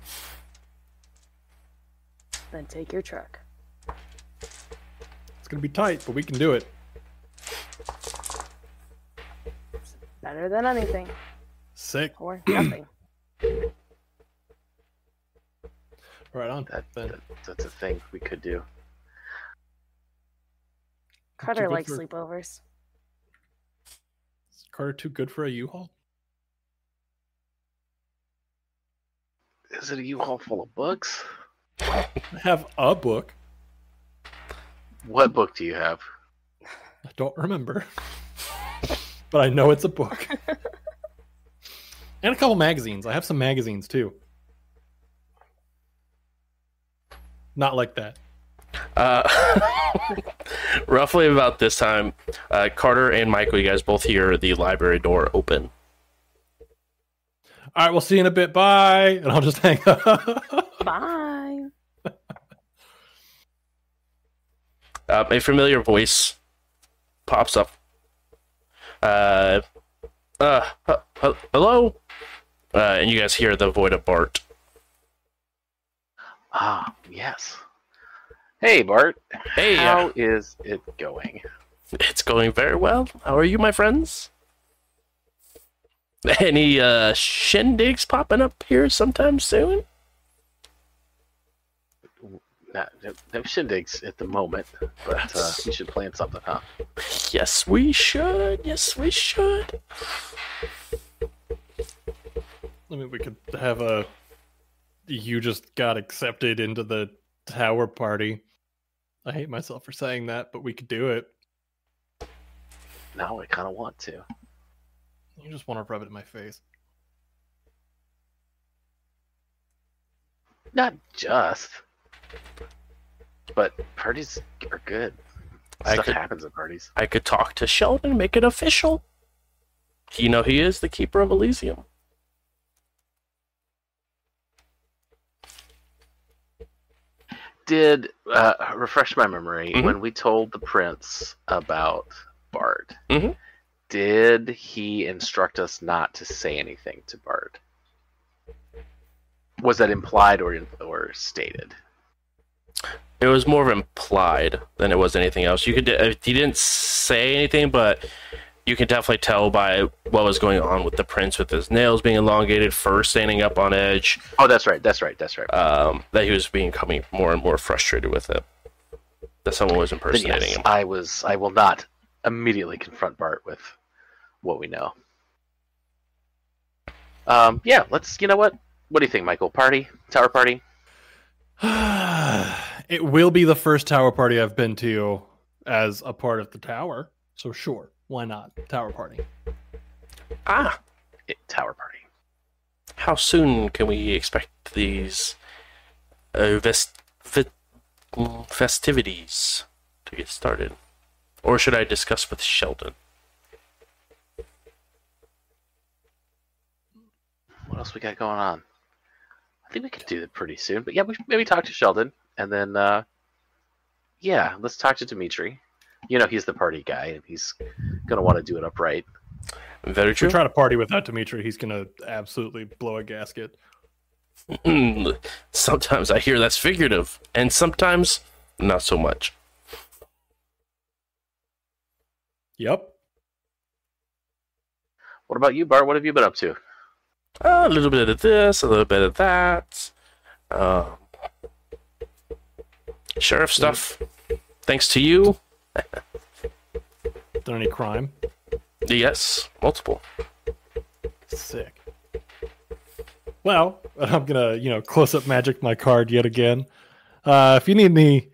Then take your truck. It's gonna be tight, but we can do it. Better than anything, Sick. or nothing. Right on. That, then. that that's a thing we could do. Carter likes for- sleepovers. Is Carter too good for a U-Haul? Is it a U-Haul full of books? I have a book. What book do you have? I don't remember, but I know it's a book. and a couple magazines. I have some magazines too. Not like that. Uh, roughly about this time, uh, Carter and Michael, you guys both hear the library door open. All right, we'll see you in a bit. Bye. And I'll just hang up. Bye. Uh, a familiar voice pops up. Uh, uh, h- h- hello? Uh, and you guys hear the void of Bart. Ah, yes. Hey, Bart. Hey, How uh, is it going? it's going very well. How are you, my friends? Any uh, shindigs popping up here sometime soon? Not, no, no shindigs at the moment, but uh, we should plan something, huh? Yes, we should. Yes, we should. I mean, we could have a. You just got accepted into the tower party. I hate myself for saying that, but we could do it. Now I kind of want to. You just want to rub it in my face. Not just, but parties are good. I Stuff could- happens at parties. I could talk to Sheldon and make it official. You know he is the keeper of Elysium. Did uh, refresh my memory Mhm. when we told the prince about Bart? Mhm. Did he instruct us not to say anything to Bart? Was that implied or or stated? It was more of implied than it was anything else. You could uh, he didn't say anything, but you can definitely tell by what was going on with the prince with his nails being elongated, fur standing up on edge, Oh, that's right. That's right. That's right. um, that he was becoming more and more frustrated with it. That someone was impersonating yes, him. I was. I will not immediately confront Bart with what we know. Um, yeah, let's. You know what? What do you think, Michael? Party, tower party. it will be the first tower party I've been to as a part of the tower. So sure, why not? Tower party. Ah, It, tower party. how soon can we expect these uh, vest- fit- festivities to get started? Or should I discuss with Sheldon? What else we got going on? I think we could do it pretty soon. But yeah, we should maybe talk to Sheldon, and then uh, yeah, let's talk to Dimitri. You know, he's the party guy, and he's gonna want to do it upright. Very If you true. try to party without Dimitri, he's gonna absolutely blow a gasket. sometimes I hear that's figurative, and sometimes not so much. Yep. What about you, Bart? What have you been up to? a little bit of this, a little bit of that. Um, sheriff stuff. Thanks to you. Done any crime? Yes, multiple. Sick. Well, I'm gonna, you know, close up magic my card yet again. Uh, if you need any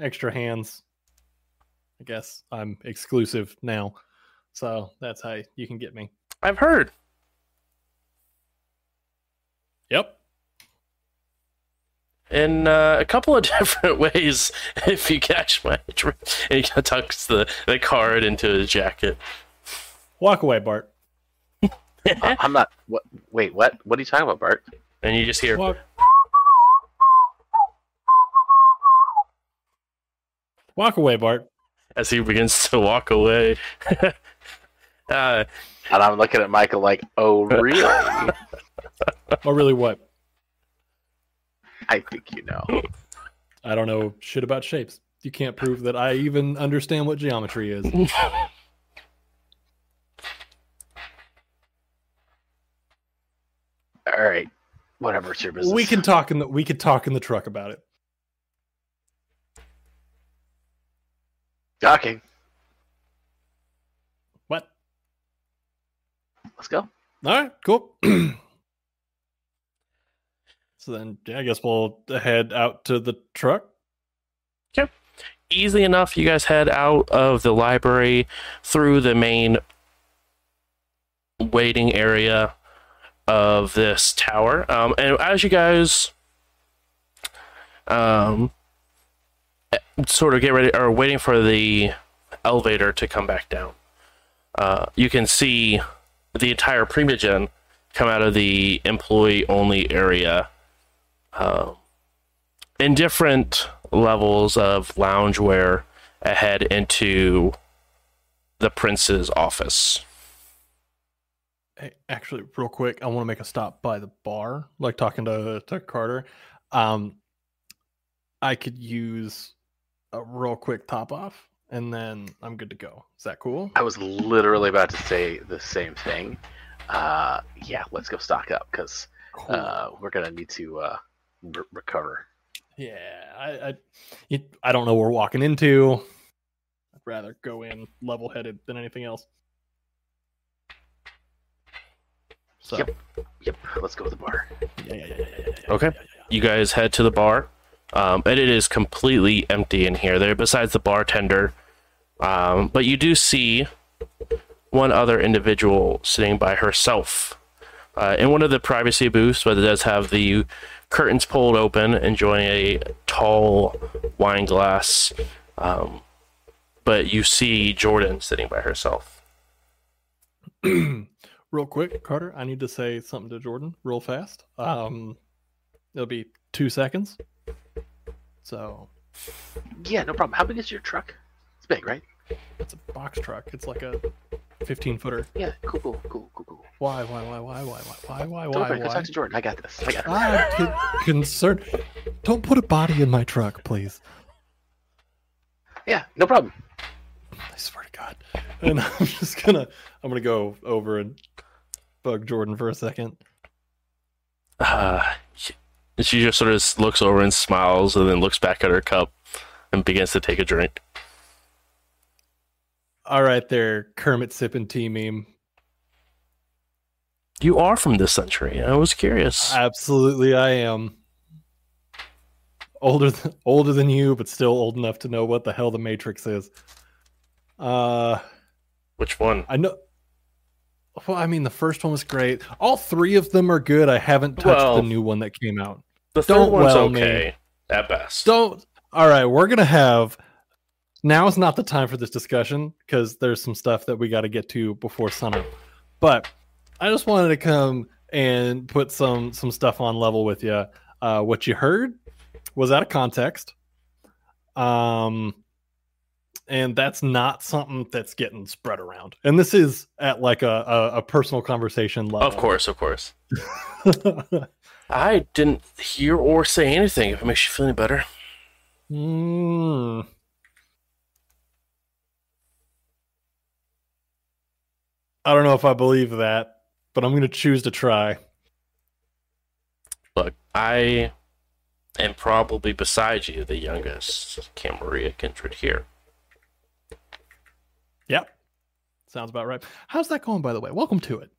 extra hands, I guess I'm exclusive now. So that's how you can get me. I've heard. Yep. In uh, a couple of different ways. If you catch my drift, and he tucks the, the card into his jacket. Walk away, Bart. I- I'm not. What? Wait, what? What are you talking about, Bart? And you just hear, Walk. Walk away, Bart. as he begins to walk away. uh, And I'm looking at Michael like, oh, really? oh, really, what? I think you know. I don't know shit about shapes. You can't prove that I even understand what geometry is. All right, whatever. It's your business. we can talk in the we could talk in the truck about it. Okay, What? let's go. All right, cool. so then, yeah, I guess we'll head out to the truck. Okay. Easily enough, you guys head out of the library through the main waiting area of this tower. Um, and as you guys um, sort of get ready or waiting for the elevator to come back down, uh, you can see the entire Primogen come out of the employee only area. Um, in different levels of loungewear ahead into the prince's office. Hey, actually, real quick, I want to make a stop by the bar, like talking to to Carter. Um, I could use a real quick top off, and then I'm good to go. Is that cool? I was literally about to say the same thing. Uh, yeah, let's go stock up because Cool. uh, we're gonna need to uh, re- recover. yeah, I I, it, I don't know what we're walking into. I'd rather go in level headed than anything else. So, Yep. Yep, let's go to the bar. yeah, yeah, yeah, yeah, yeah, yeah, Okay. yeah, yeah, yeah. You guys head to the bar, um, and it is completely empty in here. There, besides the bartender, um, but you do see one other individual sitting by herself uh, in one of the privacy booths, but it does have the curtains pulled open, enjoying a tall wine glass. Um, but you see Jordan sitting by herself. real quick, Carter, I need to say something to Jordan real fast. Um, it'll be two seconds. So Yeah, no problem. How big is your truck? It's big, right? It's a box truck. It's like a 15 footer. Yeah, cool, cool, cool, cool, cool. Why, why, why, why, why, why, why, why, Don't why, worry, go talk to Jordan. I got this. I got this. I'm con- concerned. Don't put a body in my truck, please. Yeah, no problem. I swear to God. And I'm just gonna, I'm gonna go over and bug Jordan for a second. Uh, she- she just sort of looks over and smiles and then looks back at her cup and begins to take a drink. All right, there, Kermit sipping tea meme. You are from this century. I was curious. Absolutely, I am. Older, th- older than you, but still old enough to know what the hell the Matrix is. Uh, Which one? I know. Well, I mean, the first one was great. All three of them are good. I haven't touched Well, the new one that came out. The 3rd Don't one's well me. okay at best. Don't. All right, we're gonna have. Now is not the time for this discussion because there's some stuff that we got to get to before sunup. But I just wanted to come and put some some stuff on level with you. Uh, what you heard was out of context, um, and that's not something that's getting spread around. And this is at like a a, a personal conversation level. Of course, of course. I didn't hear or say anything. If it makes you feel any better. Mm. I don't know if I believe that, but I'm going to choose to try. Look, I am probably beside you the youngest Camarilla kindred here. Yep. Sounds about right. How's that going, by the way? Welcome to it.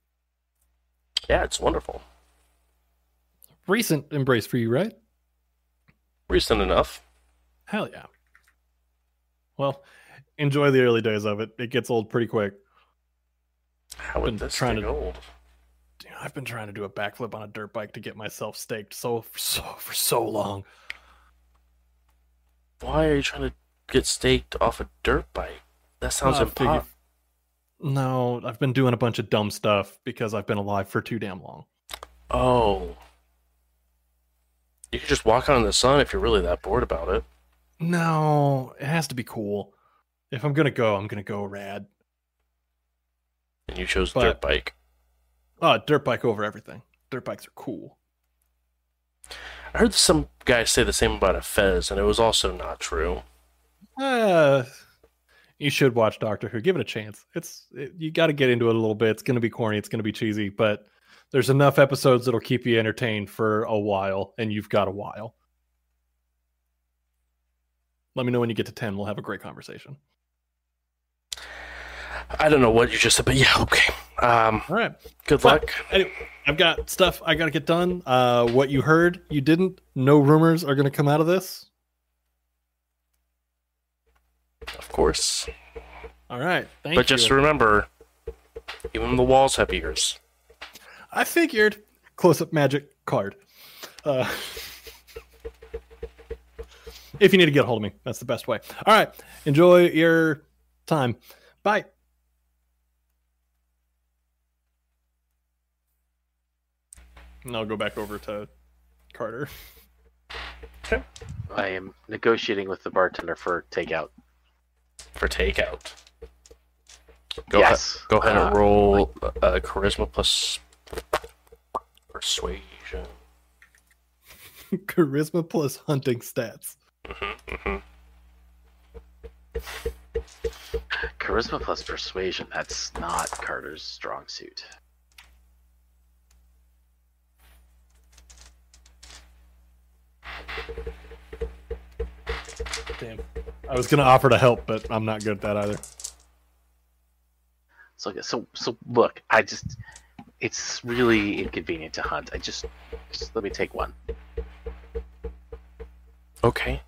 Yeah, it's wonderful. Recent embrace for you, right? Recent enough. Hell yeah. Well, enjoy the early days of it. It gets old pretty quick. How would this trying to- old? Dude, I've been trying to do a backflip on a dirt bike to get myself staked so for so for so long. Why are you trying to get staked off a dirt bike? That sounds Uh, impossible. No, I've been doing a bunch of dumb stuff because I've been alive for too damn long. Oh. You could just walk out in the sun if you're really that bored about it. No, it has to be cool. If I'm gonna go, I'm gonna go rad. And you chose But- dirt bike. Oh, dirt bike over everything. Dirt bikes are cool. I heard some guys say the same about a Fez, and it was also not true. Uh, you should watch Doctor Who. Give it a chance. It's it, you got to get into it a little bit. It's gonna be corny. It's gonna be cheesy, but there's enough episodes that'll keep you entertained for a while, and you've got a while. Let me know when you get to ten. We'll have a great conversation. I don't know what you just said, but yeah, okay. Um, All right. good luck. Anyway, I've got stuff I got to get done. Uh, what you heard, you didn't. No rumors are going to come out of this. Of course. All right. Thank you. but just remember, even the walls have ears. I figured close up magic card. Uh, if you need to get a hold of me, that's the best way. All right. Enjoy your time. Bye. And I'll go back over to Carter. I am negotiating with the bartender for takeout. For takeout. Go, yes. ahead, go ahead and Uh, roll uh, charisma plus persuasion. Charisma plus hunting stats. Mhm. Charisma plus persuasion. That's not Carter's strong suit. Damn. I was going to offer to help, but I'm not good at that either. So so so look, I just it's really inconvenient to hunt. I just just let me take one. Okay.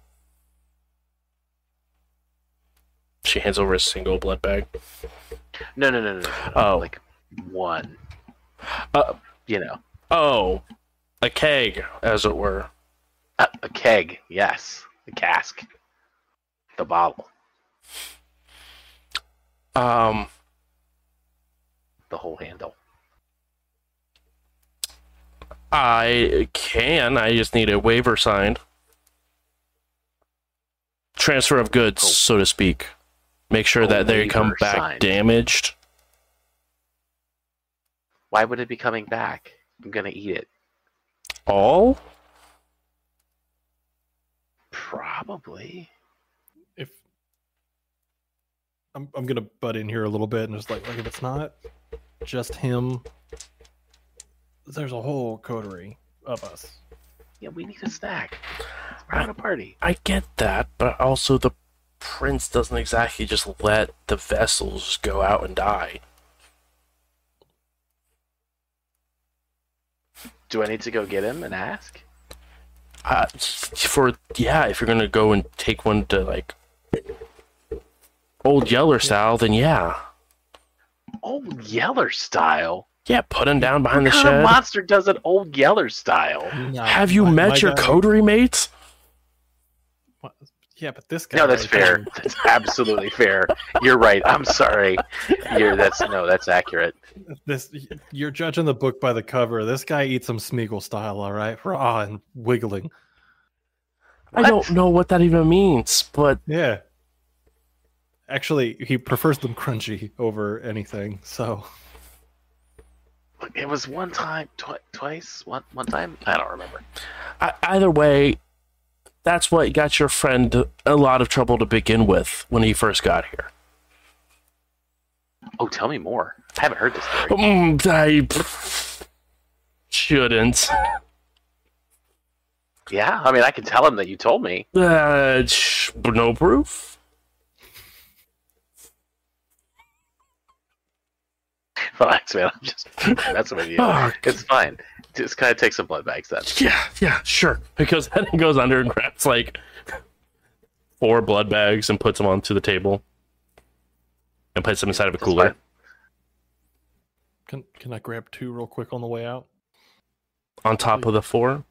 She hands over a single blood bag. No no no no no. no. Oh. Like one. Uh, You know. oh, a keg, as it were. A, a keg, yes. The cask. The bottle. Um, The whole handle. I can. I just need a waiver signed. transfer of goods, Oh. so to speak. Make sure Oh, that they come back signed. damaged. Why would it be coming back? I'm gonna eat it. All? Probably. if I'm I'm gonna butt in here a little bit and just like like if it's not just him, there's a whole coterie of us. Yeah, we need a stack. We're having a party. I get that, but also the prince doesn't exactly just let the vessels go out and die. Do I need to go get him and ask? Uh, for yeah, if you're gonna go and take one to like old Yeller style, then yeah, Old Yeller style. yeah, put him down behind What the kind of monster does an Old Yeller style? Have you My- met my your guy- coterie mates? Yeah, but this guy. No, that's right fair. there- That's absolutely fair. You're right. I'm sorry. You're that's no, that's accurate. This you're judging the book by the cover. This guy eats some Smeagol style, all right, raw and wiggling. I don't know what that even means, but Yeah. Actually, he prefers them crunchy over anything. So It was one time, twi- twice, one one time. I don't remember. I, either way, that's what got your friend a lot of trouble to begin with when he first got here. Oh, tell me more. I haven't heard this story. Mm, I shouldn't. Yeah, I mean, I can tell him that you told me. Uh, sh- no proof. Relax, man. I'm just messing with you. Oh, It's fine. Just kind of take some blood bags then. Yeah, yeah, sure. Because then he goes under and grabs like four blood bags and puts them onto the table and puts them inside of a cooler. can can I grab two real quick on the way out? On top of the four.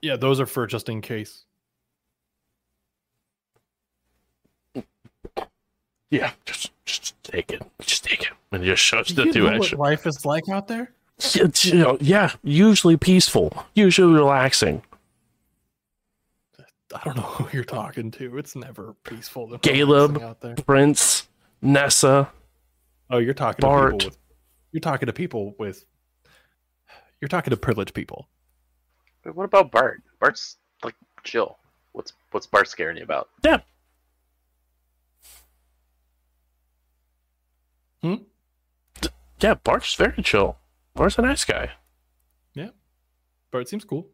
Yeah, those are for just in case. Yeah, just just take it. Just take it. And he just shoves Do the you two know what life is like out there? It's, you know, yeah, usually peaceful, usually relaxing. I don't know who you're talking to. It's never peaceful. and Caleb. out there. Prince, Nessa, Oh, you're talking Bart. to people with. You're talking to people with. You're talking to privileged people. Wait, what about Bart? Bart's like chill. What's what's Bart scaring you about? yeah, Hmm? D- yeah, Bart's very chill. Bart's a nice guy. Yeah. But it seems cool.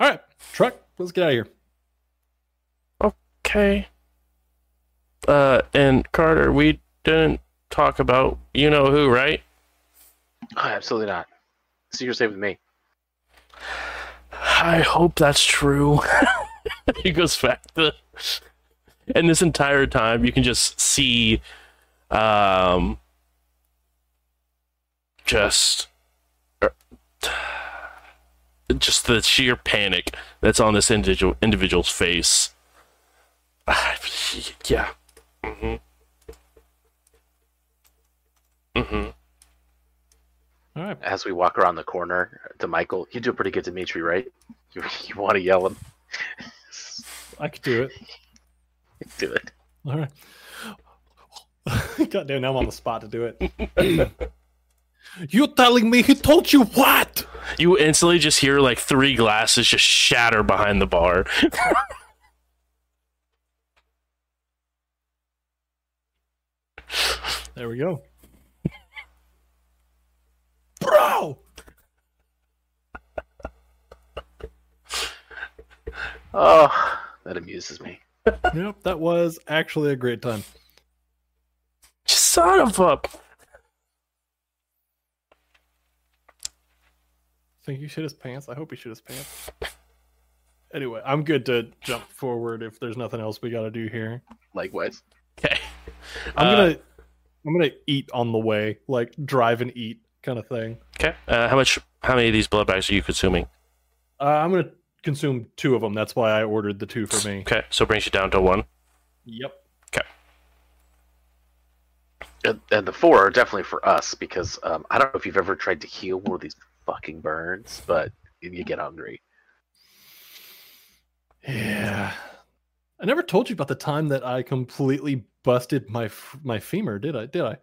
All right, truck. Let's get out of here. Okay. Uh, and Carter, we didn't talk about you know who, right? Oh, absolutely not. So you're safe with me. I hope that's true. he goes back to, and this entire time you can just see, um, just, just the sheer panic that's on this individual individual's face. yeah. Mm-hmm. Mm-hmm. All right. As we walk around the corner to Michael, you do pretty good, Dimitri, right? You, you want to yell him? I could do it. do it. All right. Goddamn, now I'm on the spot to do it. you telling me he told you what? You instantly just hear like three glasses just shatter behind the bar. There we go. Bro! Oh, that amuses me. Yep, that was actually a great time. Son of a. Think you shit his pants? I hope he shit his pants. Anyway, I'm good to jump forward if there's nothing else we gotta do here. Likewise. Okay. I'm Uh, gonna I'm gonna eat on the way, like drive and eat kind of thing. Okay. Uh, how much? How many of these blood bags are you consuming? Uh, I'm gonna consume two of them. That's why I ordered the two for me. Okay, so it brings you down to one. Yep. And, and the four are definitely for us because um, I don't know if you've ever tried to heal one of these fucking burns, but you get hungry. Yeah. I never told you about the time that I completely busted my f- my femur, did I? Did I?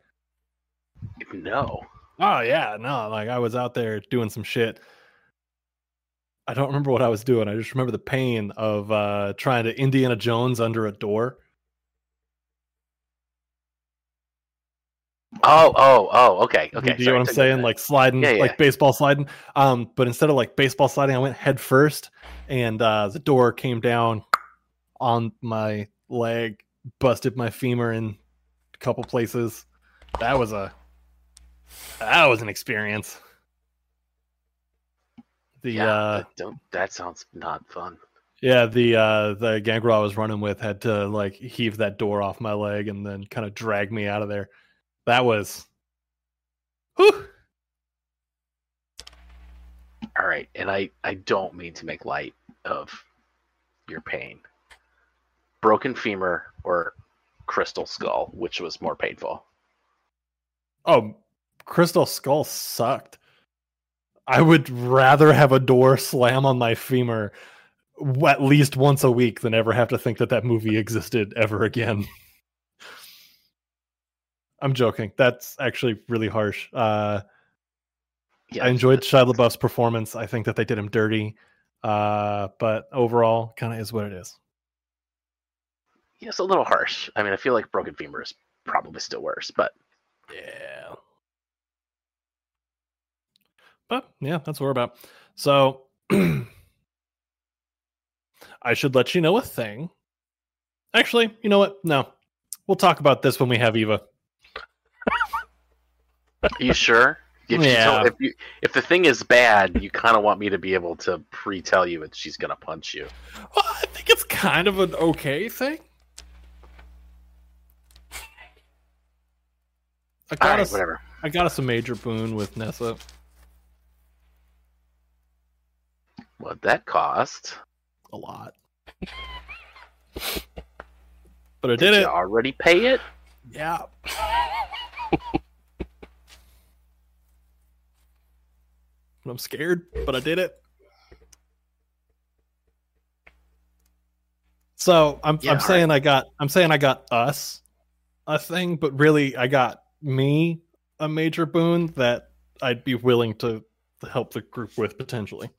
No. Oh yeah, no, like I was out there doing some shit. I don't remember what I was doing. I just remember the pain of uh trying to Indiana Jones under a door. Oh, oh, oh. Okay, okay. Do you know what I'm saying? Like sliding, Yeah, yeah. like baseball sliding. Um, but instead of like baseball sliding, I went head first, and uh, the door came down on my leg, busted my femur in a couple places. That was a that was an experience. The yeah, uh, that don't. That sounds not fun. yeah, the uh, the gangrel I was running with had to like heave that door off my leg and then kind of drag me out of there. That was. Whew. All right, and I I don't mean to make light of your pain. Broken femur or crystal skull, which was more painful? Oh, Crystal Skull sucked. I would rather have a door slam on my femur at least once a week than ever have to think that that movie existed ever again. I'm joking. That's actually really harsh. Uh, Yeah, I enjoyed Shia LaBeouf's performance. I think that they did him dirty, uh, but overall, kind of is what it is. Yeah, it's a little harsh. I mean, I feel like broken femur is probably still worse, but Yeah. But yeah, that's what we're about. So I should let you know a thing. Actually, you know what? No. We'll talk about this when we have Eva. Are you sure? If, Yeah. tell- if you if the thing is bad, you kind of want me to be able to pre-tell you that she's gonna punch you. Well, I think it's kind of an okay thing. I got right, us whatever. I got us a major boon with Nessa. What that cost? A lot. But I did you it. already pay it? Yeah. I'm scared, but I did it. So I'm Yeah, I'm saying I got I'm saying I got us a thing, but really I got me a major boon that I'd be willing to help the group with potentially.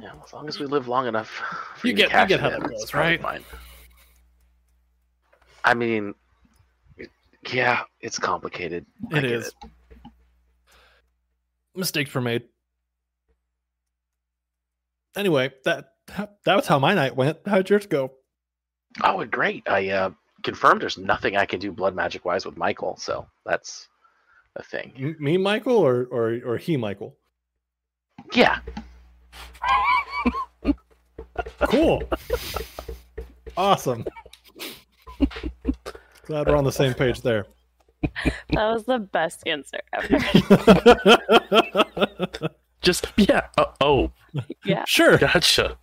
Yeah, as long as we live long enough. You get- you get how that goes, right? Fine. I mean, it- yeah, it's complicated. It is. Mistakes were made. Anyway, that that was how my night went. How'd yours go? Oh, great! I uh, confirmed there's nothing I can do blood magic wise with Michael, so that's a thing. M- Me, Michael, or or or he, Michael? Yeah, Cool. awesome. Glad we're on the same page there. That was the best answer ever. Just yeah. Uh, oh, yeah. sure. gotcha.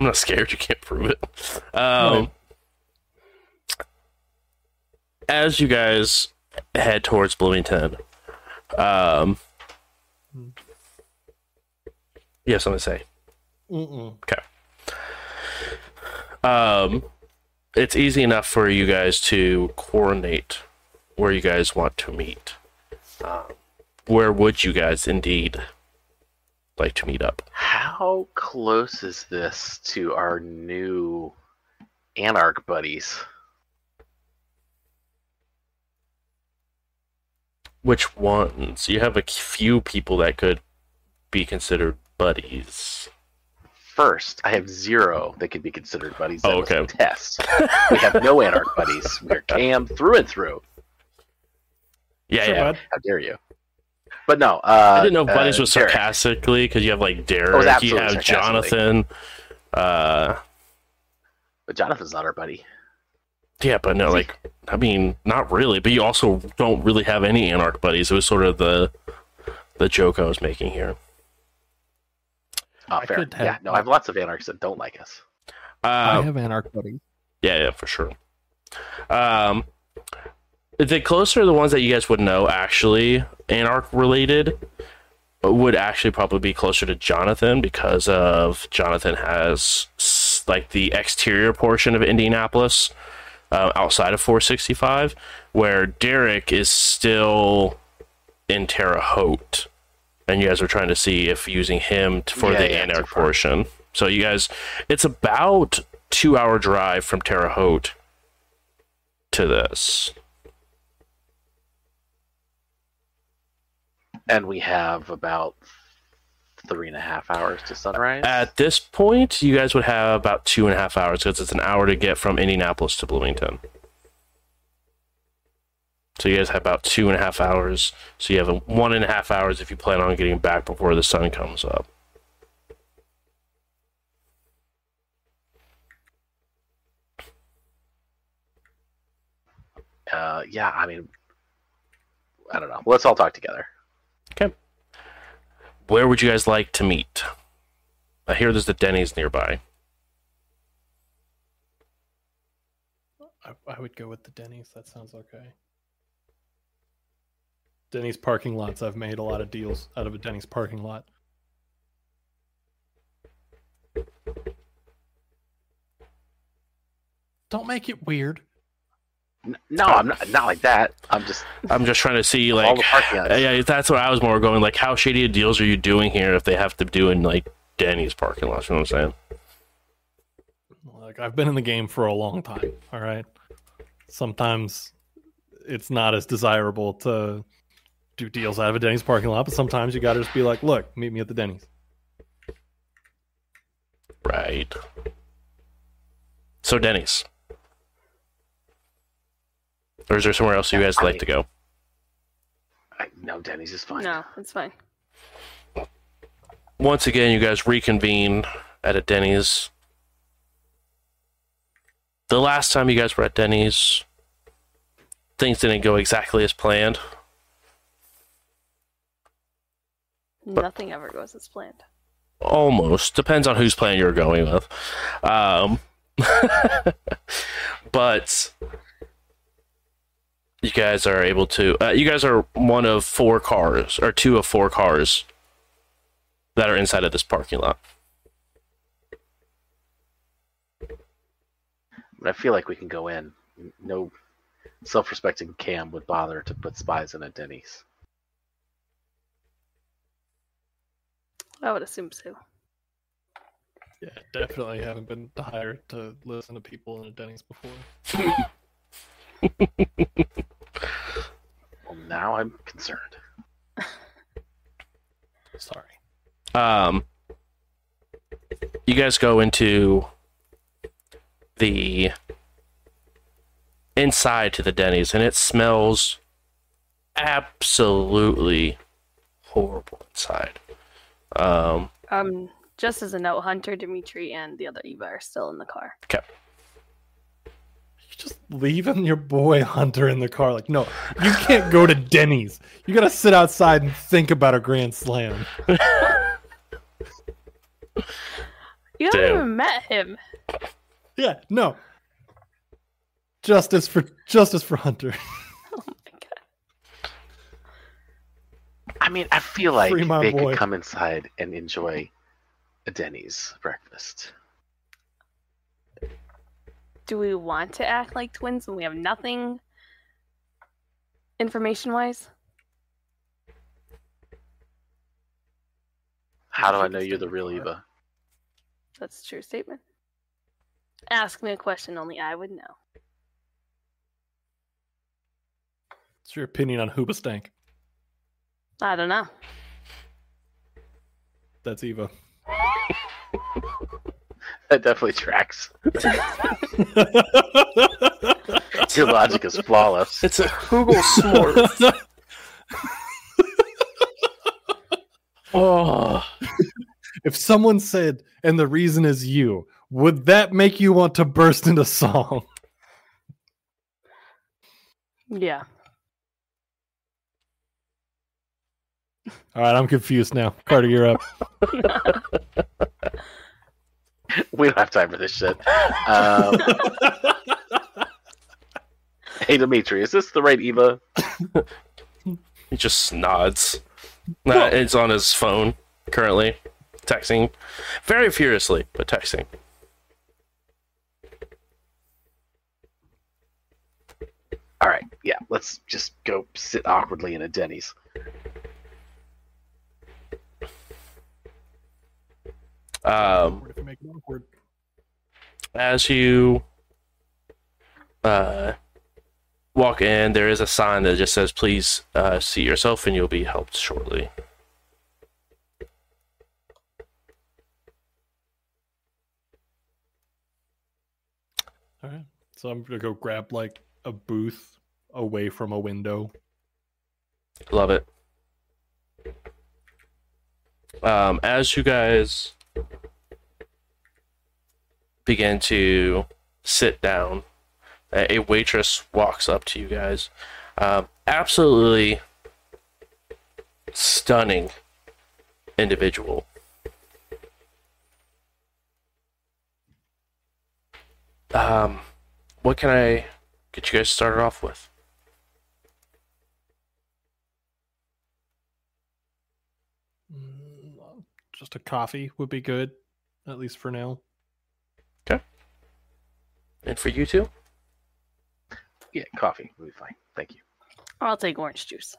I'm not scared. You can't prove it. Um, As you guys head towards Bloomington, um, you have something to say. Mm-mm. Okay. Um, it's easy enough for you guys to coordinate where you guys want to meet. Um, where would you guys indeed like to meet up? how close is this to our new Anarch buddies? Which ones? You have a few people that could be considered buddies. First, I have zero that could be considered buddies. Oh, That a okay. Test. we have no Anarch buddies. We're Cam through and through. Yeah, Sure, yeah. bud. How dare you? But no, uh, I didn't know buddies uh, was Derek. sarcastically because you have like Derek, you have. Jonathan. Uh, But Jonathan's not our buddy. yeah, but no, like I mean, not really. But you also don't really have any Anarch buddies. It was sort of the the joke I was making here. Oh, I fair. have- yeah, no, I have lots of Anarchs that don't like us. I Uh, have Anarch buddies. yeah, yeah, for sure. Um, the closer the ones that you guys would know actually Anarch related would actually probably be closer to Jonathan because of Jonathan has like the exterior portion of Indianapolis, uh, outside of 465, where Derek is still in Terre Haute, and you guys are trying to see if using him t- for Yeah, the yeah, Anarch portion. So you guys, it's about two hour drive from Terre Haute to this. And we have about three and a half hours to sunrise. At this point, you guys would have about two and a half hours because it's an hour to get from Indianapolis to Bloomington. So you guys have about two and a half hours. So you have a one and a half hours if you plan on getting back before the sun comes up. uh, yeah, I mean, I don't know. Let's all talk together. Okay. Where would you guys like to meet? I hear there's the Denny's nearby. I, I would go with the Denny's. That sounds okay. Denny's parking lots. I've made a lot of deals out of a Denny's parking lot. Don't make it weird. N- No, I'm not, not like that. I'm just I'm just trying to see like all the yeah, that's what I was more going like how shady of deals are you doing here if they have to do in like Denny's parking lot, you know what I'm saying? Like I've been in the game for a long time. All right. Sometimes it's not as desirable to do deals out of a Denny's parking lot, but sometimes you got to just be like, "Look, meet me at the Denny's." Right. So Denny's. Or is there somewhere else you guys like to go? I, no, Denny's is fine. No, it's fine. Once again, you guys reconvene at a Denny's. The last time you guys were at Denny's, things didn't go exactly as planned. Nothing ever goes as planned. Almost. Depends on whose plan you're going with. Um, but you guys are able to. Uh, you guys are one of four cars, or two of four cars that are inside of this parking lot. But I feel like we can go in. No self-respecting Cam would bother to put spies in a Denny's. I would assume so. Yeah, definitely haven't been hired to listen to people in a Denny's before. Well, now I'm concerned. Sorry. Um, you guys go into the inside to the Denny's, and it smells absolutely horrible inside. Um, Um, just as a note, Hunter, Dimitri, and the other Eva are still in the car. okay. You're just leaving your boy Hunter in the car. Like, no, you can't go to Denny's. You gotta sit outside and think about a grand slam. You haven't Damn. even met him. Yeah, no. Justice for justice for Hunter. Oh my god. I mean, I feel like they boy. could come inside and enjoy a Denny's breakfast. Do we want to act like twins when we have nothing information wise? How do I know you're the real Eva? That's a true statement. Ask me a question only I would know. What's your opinion on Hoobastank? I don't know. That's Eva. That definitely tracks. Your logic is flawless. It's a Google Smorf. oh, if someone said, and the reason is you, would that make you want to burst into song? Yeah. All right, I'm confused now. Carter, you're up. we don't have time for this shit. Um, hey, Dimitri, is this the right Eva? he just nods. Uh, it's on his phone currently, texting very furiously, but texting. All right, yeah, let's just go sit awkwardly in a Denny's. Um, if you make it awkward. as you uh, walk in, there is a sign that just says, "Please uh, seat yourself, and you'll be helped shortly." All right. So I'm gonna go grab like a booth away from a window. Love it. Um, as you guys begin to sit down, a waitress walks up to you guys. Um, absolutely stunning individual. Um, what can I get you guys started off with? Mm, Just a coffee would be good, at least for now. Okay. And for you two? Yeah, coffee will be fine. Thank you. I'll take orange juice.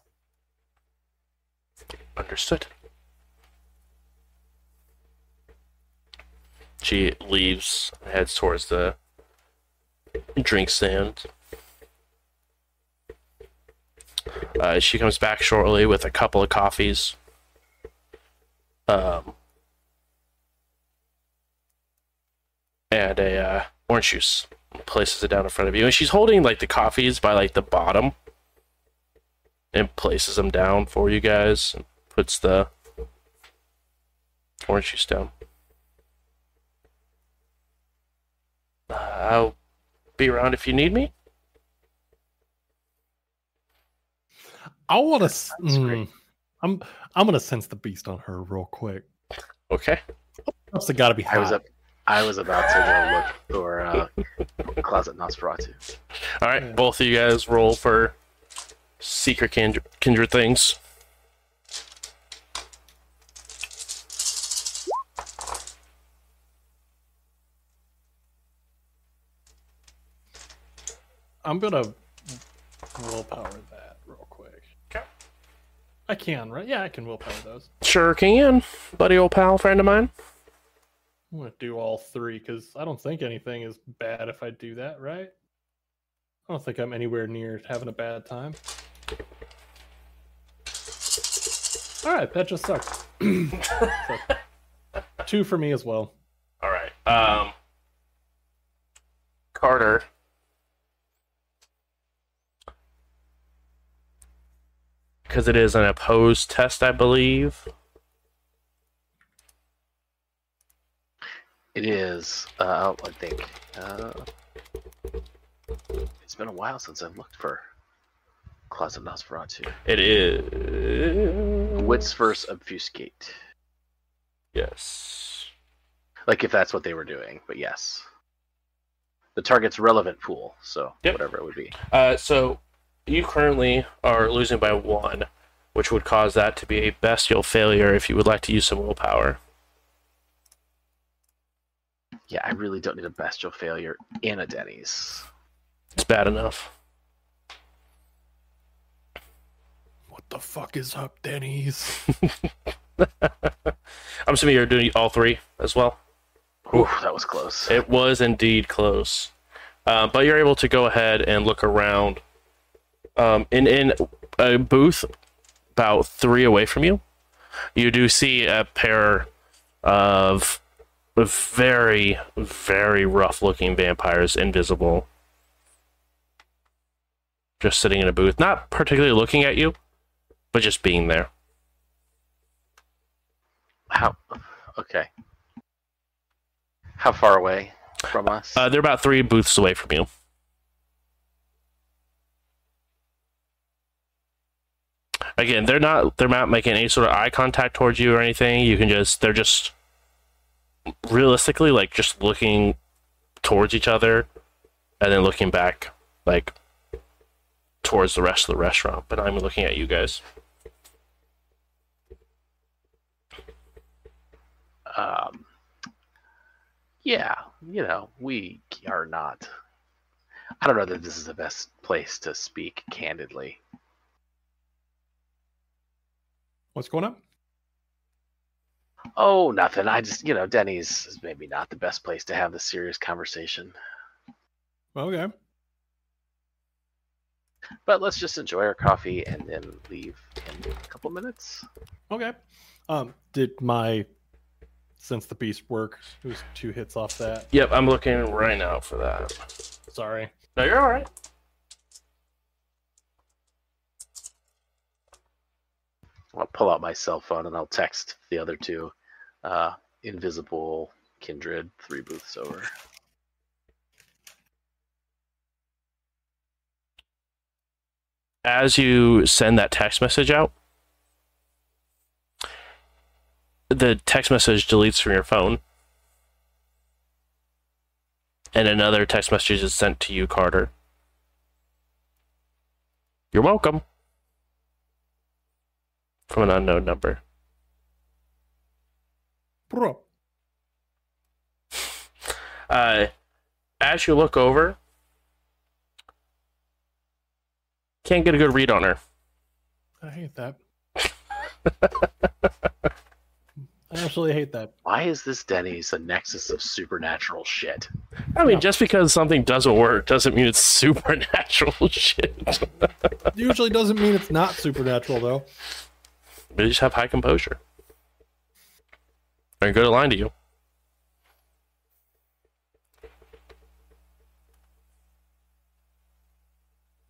Understood. She leaves, heads towards the drink stand. Uh, she comes back shortly with a couple of coffees. Um, and a uh, orange juice. Places it down in front of you, and she's holding like the coffees by like the bottom, and places them down for you guys. And puts the orange juice down. Uh, I'll be around if you need me. I want to. Sounds great. I'm. I'm gonna sense the beast on her real quick. Okay. Must have got to be hot. I was up. I was about to go look for uh, Closet Nosferatu. All right, Yeah. both of you guys roll for secret kindred, kindred things. I'm gonna willpower that real quick. Okay. I can, right? Yeah, I can willpower those. Sure can, buddy, old pal, friend of mine. I'm gonna do all three because I don't think anything is bad if I do that, right? I don't think I'm anywhere near having a bad time. All right, that just sucks. So, two for me as well. All right. Um, Carter. Because it is an opposed test, I believe. It is. Uh, I think. Uh, it's been a while since I've looked for Closet Nosferatu. It is. Wits versus obfuscate. Yes. Like if that's what they were doing, but yes. The target's relevant pool, so Yep. whatever it would be. Uh, so you currently are losing by one, which would cause that to be a bestial failure if you would like to use some willpower. Yeah, I really don't need a bestial failure in a Denny's. It's bad enough. What the fuck is up, Denny's? I'm assuming you're doing all three as well. Ooh, that was close. It was indeed close, uh, but you're able to go ahead and look around. Um, in in a booth about three away from you, you do see a pair of very very rough looking vampires, invisible, just sitting in a booth, not particularly looking at you, but just being there. How? Okay. How far away from us? Uh, they're about three booths away from you. Again, they're not they're not making any sort of eye contact towards you or anything. You can just they're just realistically like just looking towards each other and then looking back like towards the rest of the restaurant, but I'm looking at you guys. um, yeah, you know, we are not I don't know that this is the best place to speak candidly. What's going on? Oh, nothing. I just, you know, Denny's is maybe not the best place to have the serious conversation. Okay. But let's just enjoy our coffee and then leave in a couple minutes. Okay. Um, did my sense the beast work? It was two hits off that. Yep, I'm looking right now for that. Sorry. No, you're all right. I'll pull out my cell phone and I'll text the other two. Uh, invisible, kindred, three booths over. As you send that text message out, the text message deletes from your phone. And another text message is sent to you, Carter. You're welcome. From an unknown number. Bro. Uh, as you look over, can't get a good read on her. I hate that. I absolutely hate that. Why is this Denny's a nexus of supernatural shit? I mean, just because something doesn't work doesn't mean it's supernatural shit. Usually doesn't mean it's not supernatural though. They just have high composure. They're good aligned to you.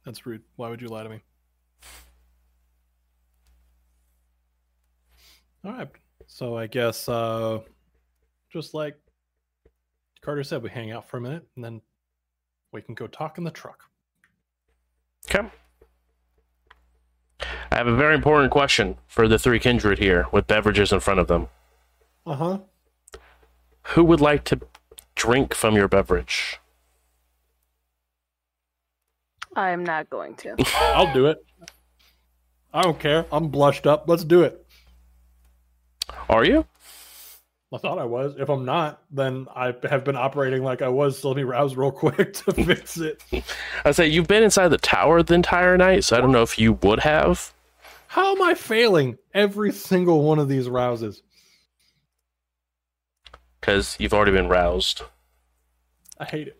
That's rude. Why would you lie to me? All right. So I guess uh just like Carter said, we hang out for a minute and then we can go talk in the truck. Okay. I have a very important question for the three kindred here with beverages in front of them. Uh-huh. Who would like to drink from your beverage? I'm not going to. I'll do it. I don't care. I'm blushed up. Let's do it. Are you? I thought I was. If I'm not, then I have been operating like I was. So let me rouse real quick to fix it. I say you've been inside the tower the entire night, so I don't know if you would have. How am I failing every single one of these rouses? Because you've already been roused. I hate it.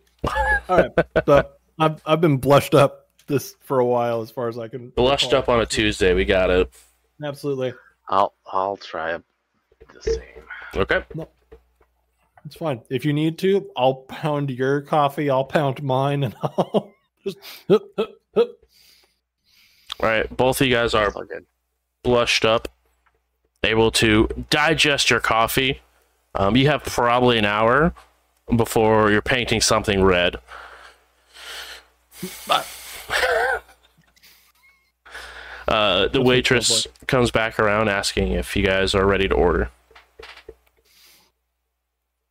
All right, so I've I've been blushed up this for a while, as far as I can. Blushed recall. up on a Tuesday, we got it. Absolutely, I'll I'll try the same. Okay. it's fine. If you need to, I'll pound your coffee. I'll pound mine, and I'll just. hup, hup, hup. All right. Both of you guys are It's blushed up, able to digest your coffee. Um, you have probably an hour before you're painting something red. Uh, the waitress comes back around asking if you guys are ready to order.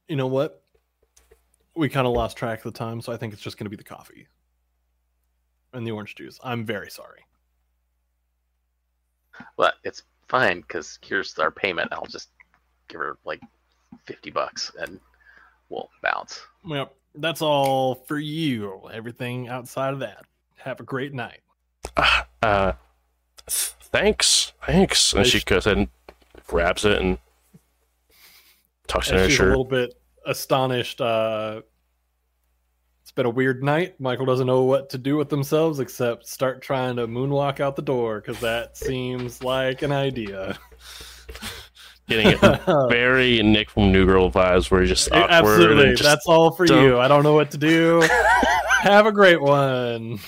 You know what? We kind of lost track of the time, so I think it's just going to be the coffee and the orange juice. I'm very sorry. But it's fine because here's our payment. I'll just give her like fifty bucks and we'll bounce. Yep, that's all for you. Everything outside of that. Have a great night. Ah, uh, thanks, thanks. And she goes ahead and grabs it and tucks it in her she's a little bit astonished. Uh, it's been a weird night. Michael doesn't know what to do with themselves except start trying to moonwalk out the door because that seems like an idea. Getting it very Nick from New Girl vibes, where you're just awkward Absolutely, just that's all for don't- you. I don't know what to do. Have a great one.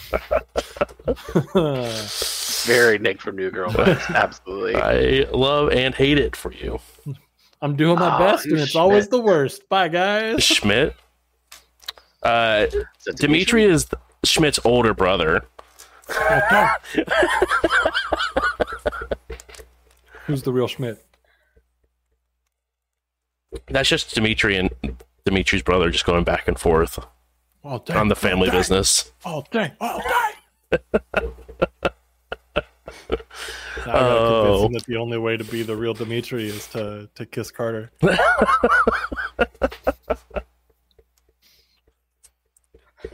Very Nick from New Girl, vibes. absolutely. I love and hate it for you, I'm doing my Oh, best, and it's always the worst. Bye, guys. Schmidt. Uh, Is that Dimitri is Schmidt's older brother. Who's the real Schmidt? That's just Dimitri and Dimitri's brother just going back and forth dang. on the family oh, dang. business. Oh, dang. Oh, dang. Now I gotta Oh. convince him that the only way to be the real Dimitri is to, to kiss Carter.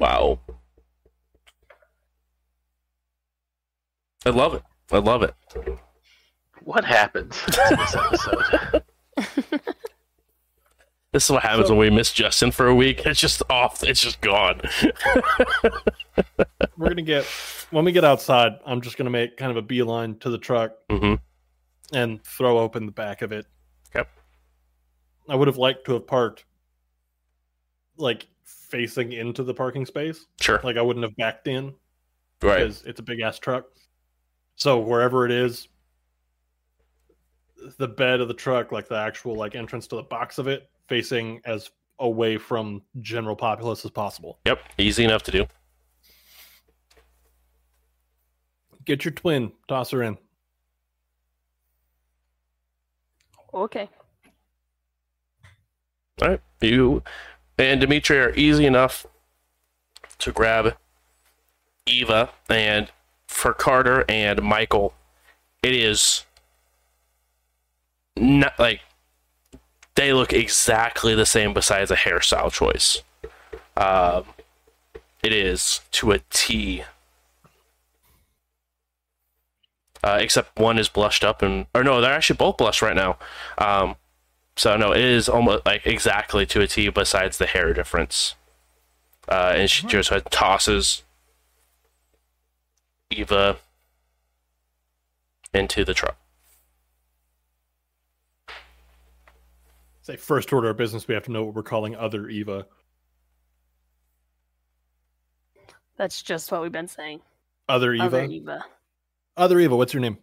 Wow. I love it. I love it. What happens in this episode? this is what happens so, when we miss Justin for a week. It's just off. It's just gone. we're gonna get when we get outside. I'm just gonna make kind of a beeline to the truck mm-hmm. and throw open the back of it. Yep. I would have liked to have parked like facing into the parking space. Sure. Like I wouldn't have backed in Right. because it's a big ass truck. So wherever it is, the bed of the truck, like the actual like entrance to the box of it, facing as away from general populace as possible. Yep. Easy enough to do. Get your twin, toss her in. Okay. All right. You and Dimitri are easy enough to grab Eva, and for Carter and Michael, it is not like they look exactly the same besides a hairstyle choice. Um, it is to a T. Uh, except one is blushed up and or no, they're actually both blushed right now. Um, so no, it is almost like exactly to a T besides the hair difference. Uh, and she just tosses Eva into the truck. Say first order of business, we have to know what we're calling other Eva. That's just what we've been saying. Other Eva. Other Eva. Other Eva. What's your name?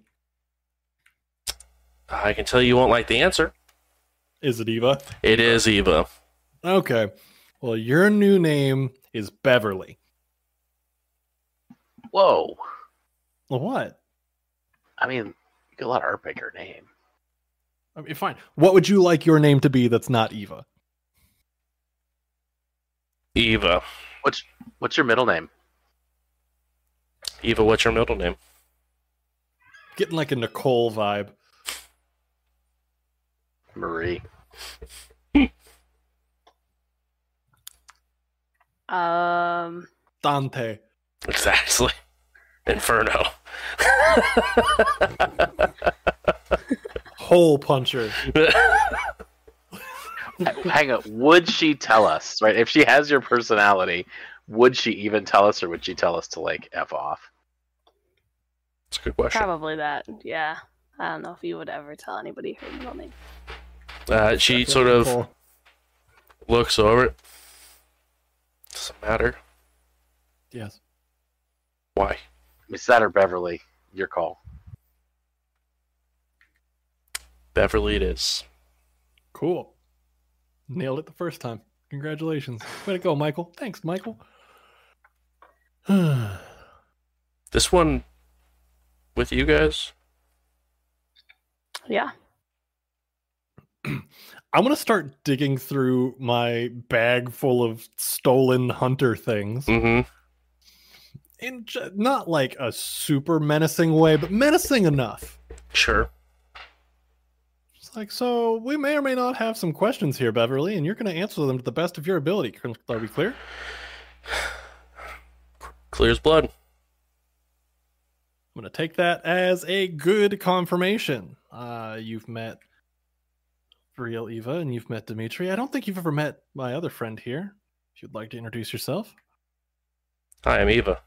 I can tell you won't like the answer. Is it Eva? It is Eva. Okay. Well, your new name is Beverly. Whoa. What? I mean, you could let her pick her name. I mean, fine. What would you like your name to be that's not Eva? Eva. What's what's your middle name? Eva, what's your middle name? Getting like a Nicole vibe. Marie. Um, Dante. Exactly. Inferno. Hole puncher. Hang on. Would she tell us, right? If she has your personality, would she even tell us or would she tell us to like F off? That's a good question. probably that. Yeah. I don't know if you would ever tell anybody her middle name. Uh, she sort of Nicole. looks over it. Doesn't matter. Yes. Why? Miss that or Beverly? Your call. Beverly it is. Cool. Nailed it the first time. Congratulations. Way to go, Michael. Thanks, Michael. This one with you guys? Yeah. I'm gonna start digging through my bag full of stolen hunter things Mm-hmm. in j- not like a super menacing way, but menacing enough. Sure. It's like, so we may or may not have some questions here, Beverly, and you're gonna answer them to the best of your ability. Are we clear? Clear as blood. I'm gonna take that as a good confirmation. Uh, you've met real Eva, and you've met Dimitri. I don't think you've ever met my other friend here. If you'd like to introduce yourself. Hi, I'm Eva.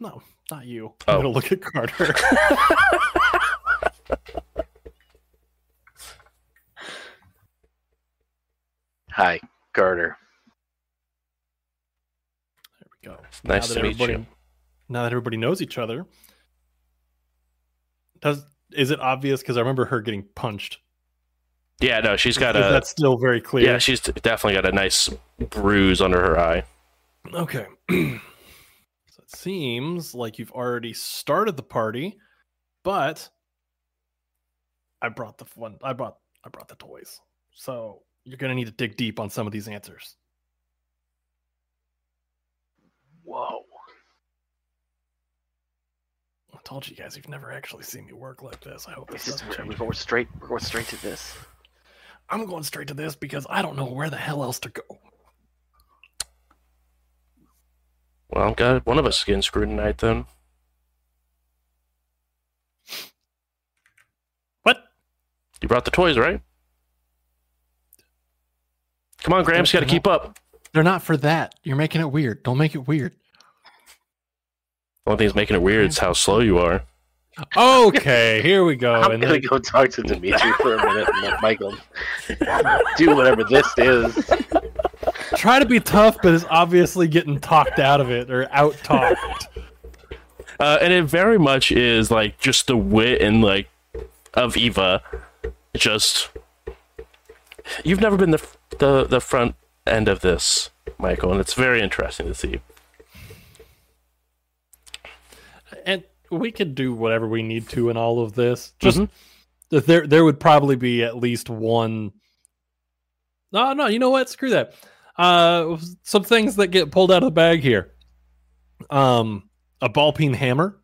No, not you. Oh. I'm gonna look at Carter. Hi, Carter. There we go. Nice to meet you. Now that everybody knows each other, does is it obvious? Because I remember her getting punched. Yeah, no, she's got a That's still very clear? yeah, she's definitely got a nice bruise under her eye. Okay. so it seems like you've already started the party, but I brought the one. I brought. I brought the toys. So you're gonna need to dig deep on some of these answers. Whoa. I told you guys you've never actually seen me work like this. I hope this This doesn't we're, change. we're going straight. We're going straight to this. I'm going straight to this because I don't know where the hell else to go. Well, God, one of us is getting screwed tonight then. What? You brought the toys, right? Come on, Graham, you got to keep up. They're not for that. You're making it weird. Don't make it weird. The only thing that's making it weird is how slow you are. Okay, here we go. I'm and gonna then- go talk to Dimitri for a minute and let Michael do whatever this is. try to be tough, but is obviously getting talked out of it or out talked. Uh, and it very much is like just the wit and like of Eva. Just you've never been the the the front end of this, Michael, and it's very interesting to see. and we could do whatever we need to in all of this. Just that there, there would probably be at least one. No, no, you know what? Screw that. Uh, some things that get pulled out of the bag here. Um, a ball peen hammer.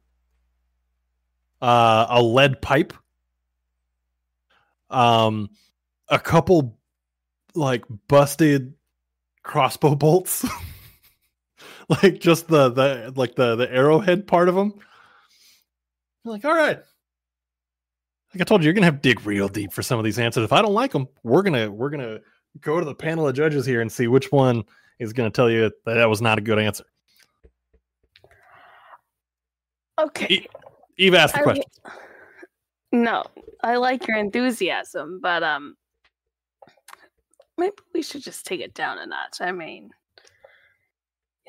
Uh, a lead pipe. Um, a couple like busted crossbow bolts. like just the the like the the arrowhead part of them. You're like, all right. Like I told you, you're gonna have to dig real deep for some of these answers. If I don't like them, we're gonna we're gonna go to the panel of judges here and see which one is gonna tell you that that was not a good answer. Okay. Eve asked the I question. No, I like your enthusiasm, but um, maybe we should just take it down a notch. I mean,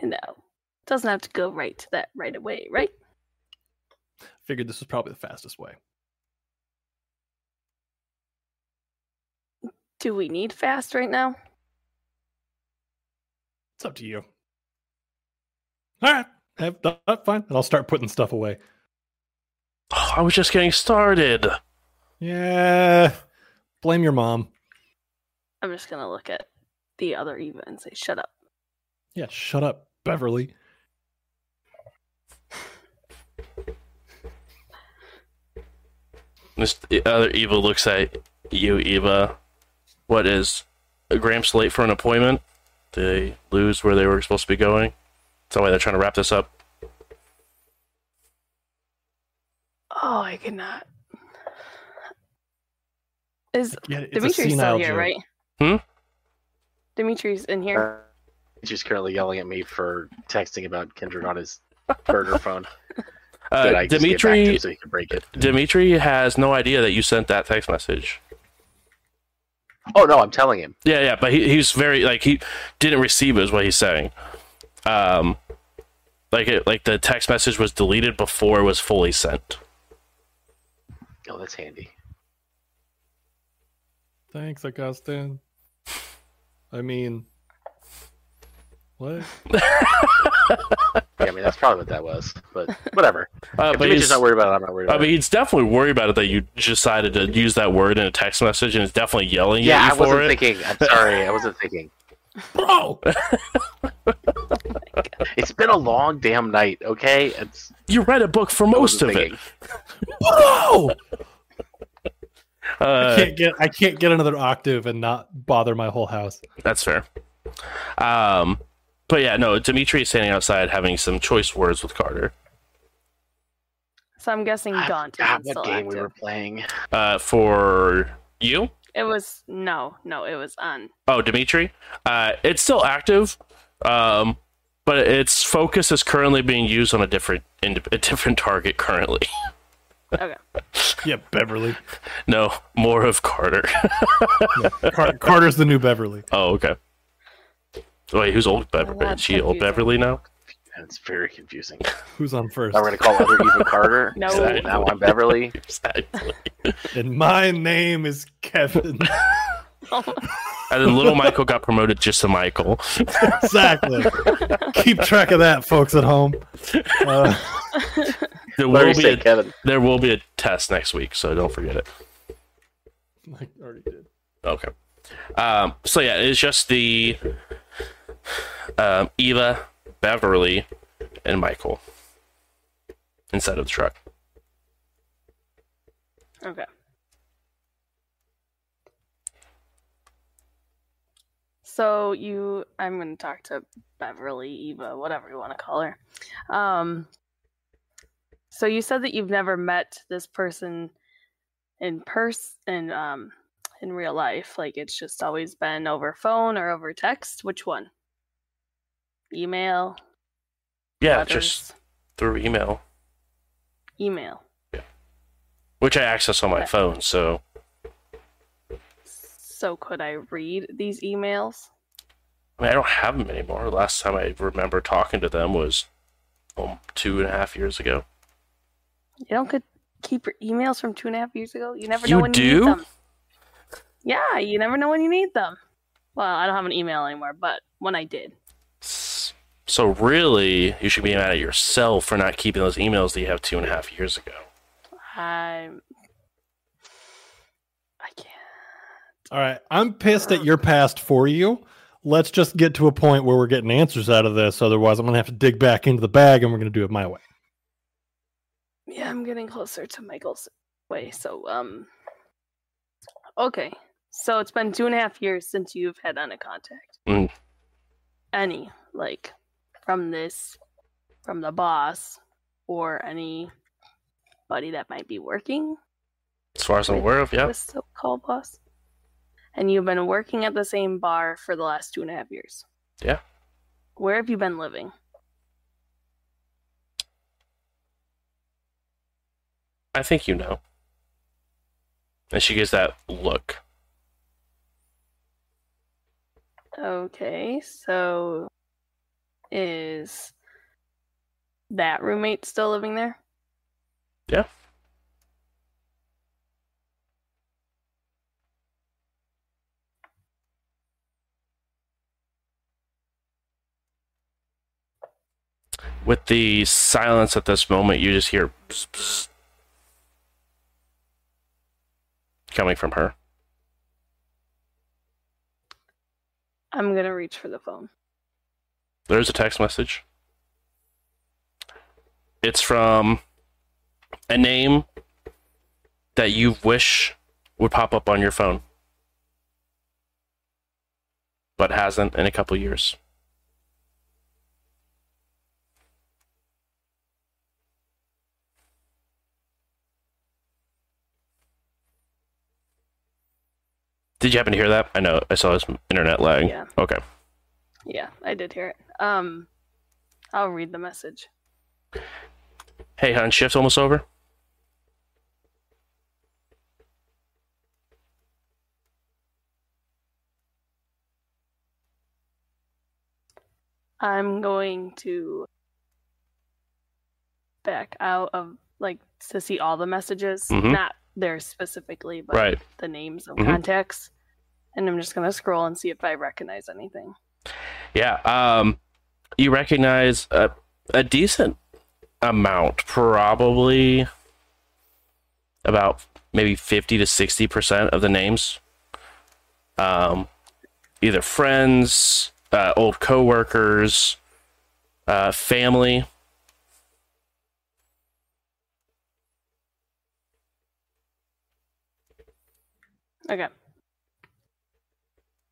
you know, doesn't have to go right to that right away, right? Figured this was probably the fastest way. Do we need fast right now? It's up to you. All right, have fine, and I'll start putting stuff away. Oh, I was just getting started. Yeah, blame your mom. I'm just gonna look at the other Eva and say, "Shut up." Yeah, shut up, Beverly. This other Eva looks at you, Eva. What is Gramps late for an appointment? They lose where they were supposed to be going? That's why they're trying to wrap this up. Oh, I cannot. Is Yeah, Dimitri's still here, joke. right? Hmm? Dimitri's in here. He's currently yelling at me for texting about Kindred on his burner phone. Uh, that I just get back to him Dimitri, so he can break it. Dimitri has no idea that you sent that text message. Oh no, I'm telling him. Yeah, yeah, but he, he's very like he didn't receive it is what he's saying. Um, like it, like the text message was deleted before it was fully sent. Oh, that's handy. Thanks, Augustine. I mean, what? Yeah, I mean that's probably what that was. But whatever. Uh, but Dimitri's he's, not worried about it, I'm not worried about it. I mean, it. he's definitely worried about it that you decided to use that word in a text message, and is definitely yelling Yeah, at I you for it. Yeah, I wasn't thinking. I'm sorry, I wasn't thinking. Bro! It's been a long damn night. Okay, it's You read a book for most of wasn't it. thinking. Bro! I Uh, can't get I can't get another octave and not bother my whole house. That's fair. Um, but yeah, no, Dimitri is standing outside having some choice words with Carter. So I'm guessing I Gaunt forgot what still game we were playing. Uh, for you, It was no, no, it was on. oh Dimitri, uh, it's still active, um, but its focus is currently being used on a different in, a different target currently. Okay. Yeah, Beverly. no, more of Carter. Car- Carter's the new Beverly. oh, okay. Wait, who's old Beverly? that's Is she old. Beverly now? And it's very confusing. Who's on first? Now we're gonna call other Eva Carter. No. So now I'm Beverly. Exactly. And my name is Kevin. And then little Michael got promoted just to Michael. exactly. Keep track of that, folks at home. Uh, There Larry will be said a, Kevin. there will be a test next week, so don't forget it. I already did. Okay. Um, so yeah, it's just the um, Eva, Beverly, and Michael inside of the truck. Okay. So you, I'm going to talk to Beverly, Eva, whatever you want to call her. Um, so you said that you've never met this person in person um in real life? Like it's just always been over phone or over text? Which one? Email, Yeah, letters, just through email, email. Yeah. Which I access on my Okay. phone. So So could I read these emails? I mean, I don't have them anymore. Last time I remember talking to them was um, two and a half years ago. You don't could keep your emails from two and a half years ago. You never You know when you do? need them. Yeah, you never know when you need them. Well, I don't have an email anymore, but when I did. S- So really, you should be mad at yourself for not keeping those emails that you have two and a half years ago. I'm. I can't. All right, I'm pissed at your past for you. Let's just get to a point where we're getting answers out of this. Otherwise, I'm gonna have to dig back into the bag, and we're gonna do it my way. Yeah, I'm getting closer to Michael's way. So, um. Okay. So it's been two and a half years since you've had any contact. Mm. Any, like, from this, from the boss, or anybody that might be working As far as I'm aware of, yeah. this so-called boss. And you've been working at the same bar for the last two and a half years. Yeah. Where have you been living? I think you know. And she gives that look. Okay, so is that roommate still living there? Yeah. With the silence at this moment, you just hear pss, pss coming from her. I'm gonna reach for the phone. There's a text message. It's from a name that you wish would pop up on your phone, but hasn't in a couple years. Did you happen to hear that? I know I saw this internet lag. Yeah. Okay. Yeah, I did hear it. Um, I'll read the message. Hey, hon, shift's almost over. I'm going to back out of like to see all the messages, Mhm. not theirs specifically, but Right. the names of Mhm. contacts. And I'm just gonna scroll and see if I recognize anything. Yeah. Um, you recognize a, a decent amount, probably about maybe 50 to 60% of the names. Um, either friends, uh, old coworkers, uh, family. Okay.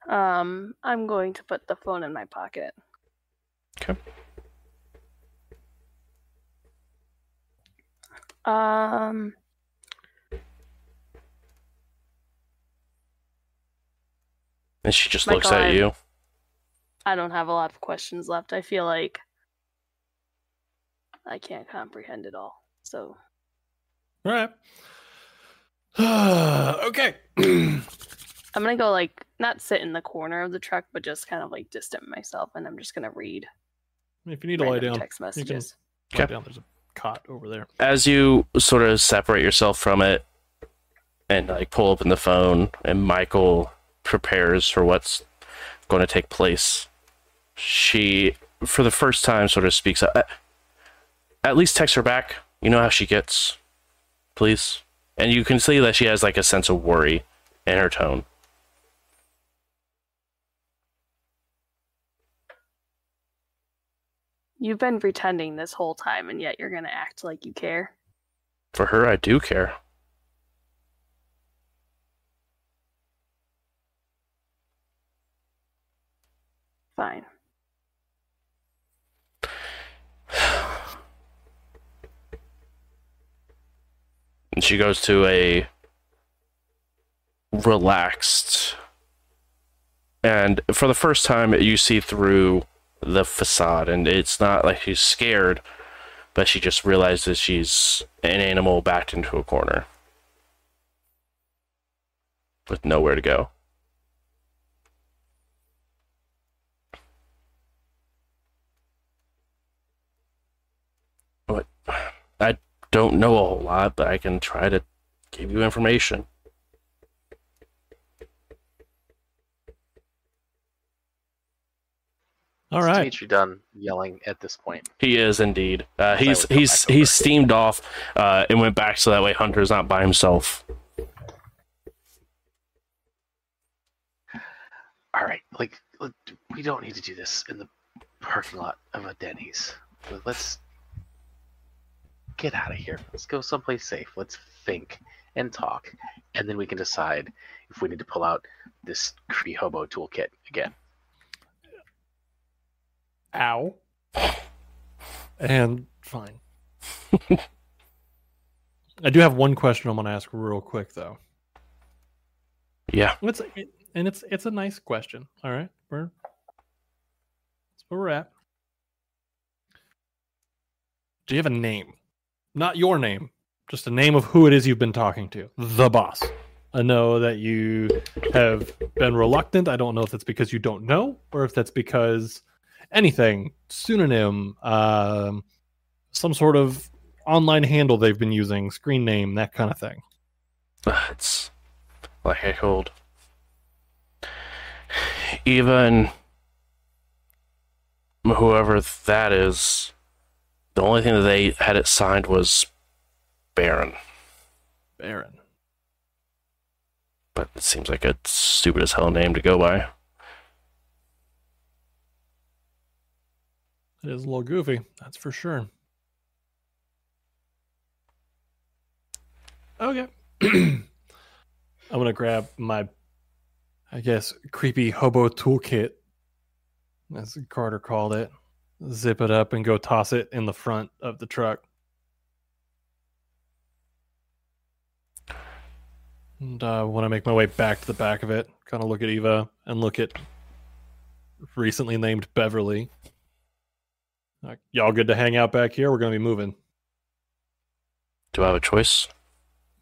Um, I'm going to put the phone in my pocket. Okay. Um, And she just Michael, looks at you. I don't have a lot of questions left. I feel like I can't comprehend it all. So All right. okay. I'm gonna go like not sit in the corner of the truck, but just kind of like distant myself, and I'm just gonna read if you need to lie down, text you can messages. lie Okay. down. There's a cot over there. as you sort of separate yourself from it and like pull open the phone and michael prepares for what's going to take place she for the first time sort of speaks up "Uh, at least text her back you know how she gets please and you can see that she has like a sense of worry in her tone You've been pretending this whole time, and yet you're gonna act like you care. for her i do care Fine. and she goes to a relaxed. And for the first time, you see through the facade, and it's not like she's scared, but she just realizes she's an animal backed into a corner with nowhere to go. But I don't know a whole lot, but I can try to give you information. All Is right. Dimitri done yelling at this point? He is indeed. Uh, he's he's he's steamed off uh, and went back so that way Hunter's not by himself. All right, like let- we don't need to do this in the parking lot of a Denny's. Let's get out of here. Let's go someplace safe. Let's think and talk, and then we can decide if we need to pull out this Cree hobo toolkit again. Ow. And fine. I do have one question I'm going to ask real quick though. Yeah. It's it, and it's it's a nice question. All right, we're that's where we're at. Do you have a name? Not your name, just a name of who it is you've been talking to. The boss. I know that you have been reluctant. I don't know if that's because you don't know or if that's because anything pseudonym, um, some sort of online handle they've been using, screen name, that kind of thing. It's like I told even whoever that is. The only thing that they had it signed was Baron, Baron. but it seems like a stupid as hell name to go by. It is a little goofy, that's for sure. Okay. I'm gonna grab my, I guess, creepy hobo toolkit, as Carter called it. Zip it up and go toss it in the front of the truck. And uh, when I make my way back to the back of it, kind of look at Eva and look at recently named Beverly. Like, y'all good to hang out back here? We're gonna be moving. Do I have a choice?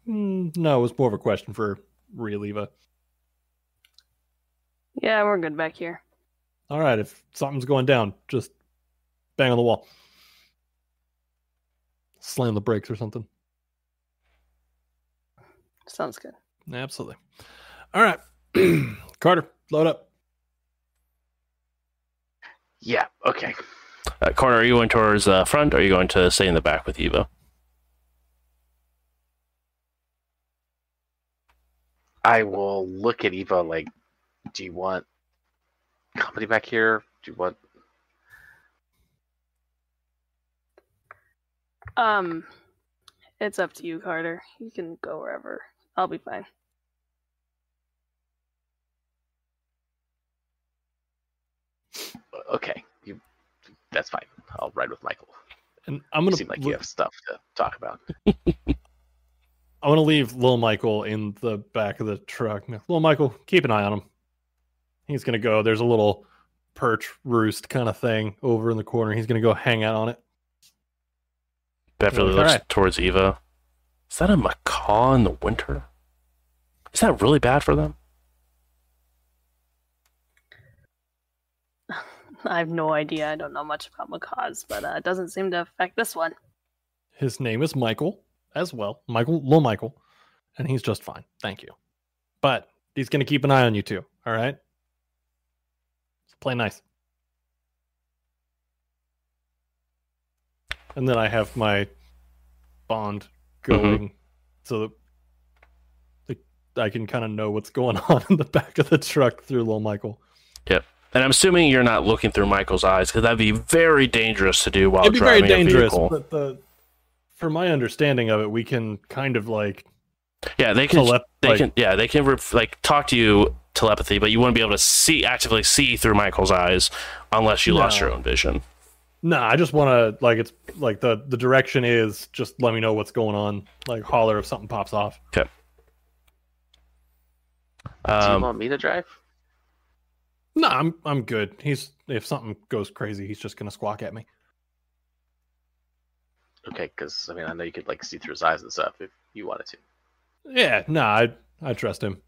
Mm, no, it was more of a question for real Eva. Yeah, we're good back here. All right, if something's going down, just bang on the wall. Slam the brakes or something. Sounds good. Absolutely. All right. Carter, load up. Yeah. Okay. Uh, Carter, are you going towards the front or are you going to stay in the back with Eva? I will look at Eva like, do you want company back here? Do you want? Um, it's up to you, Carter. You can go wherever. I'll be fine. Okay, you. That's fine. I'll ride with Michael. And I'm gonna seem like you have stuff to talk about. I want to leave Lil Michael in the back of the truck. Lil Michael, keep an eye on him. He's gonna go. There's a little perch roost kind of thing over in the corner. He's gonna go hang out on it. Beverly All looks right. towards Eva. Is that a macaw in the winter? Is that really bad for them? I have no idea. I don't know much about macaws, but uh, it doesn't seem to affect this one. His name is Michael as well. Michael, Lil Michael, and he's just fine. Thank you. But he's gonna keep an eye on you too. All right. So play nice. And then I have my bond going so that I can kind of know what's going on in the back of the truck through Lil Michael. And I'm assuming you're not looking through Michael's eyes because that'd be very dangerous to do while It'd be very dangerous, a vehicle. but the from my understanding of it, we can kind of like yeah, they can. telep- they like- can. Yeah, they can ref- like talk to you telepathy, but you wouldn't be able to see actively see through Michael's eyes unless you lost your own vision. No, I just want to like it's like the the direction is just let me know what's going on. Like holler if something pops off. Okay. Do you Um, want me to drive? No, I'm I'm good. He's if something goes crazy, he's just gonna squawk at me. Okay, because I mean, I know you could like see through his eyes and stuff if you wanted to. Yeah, no, I I trust him.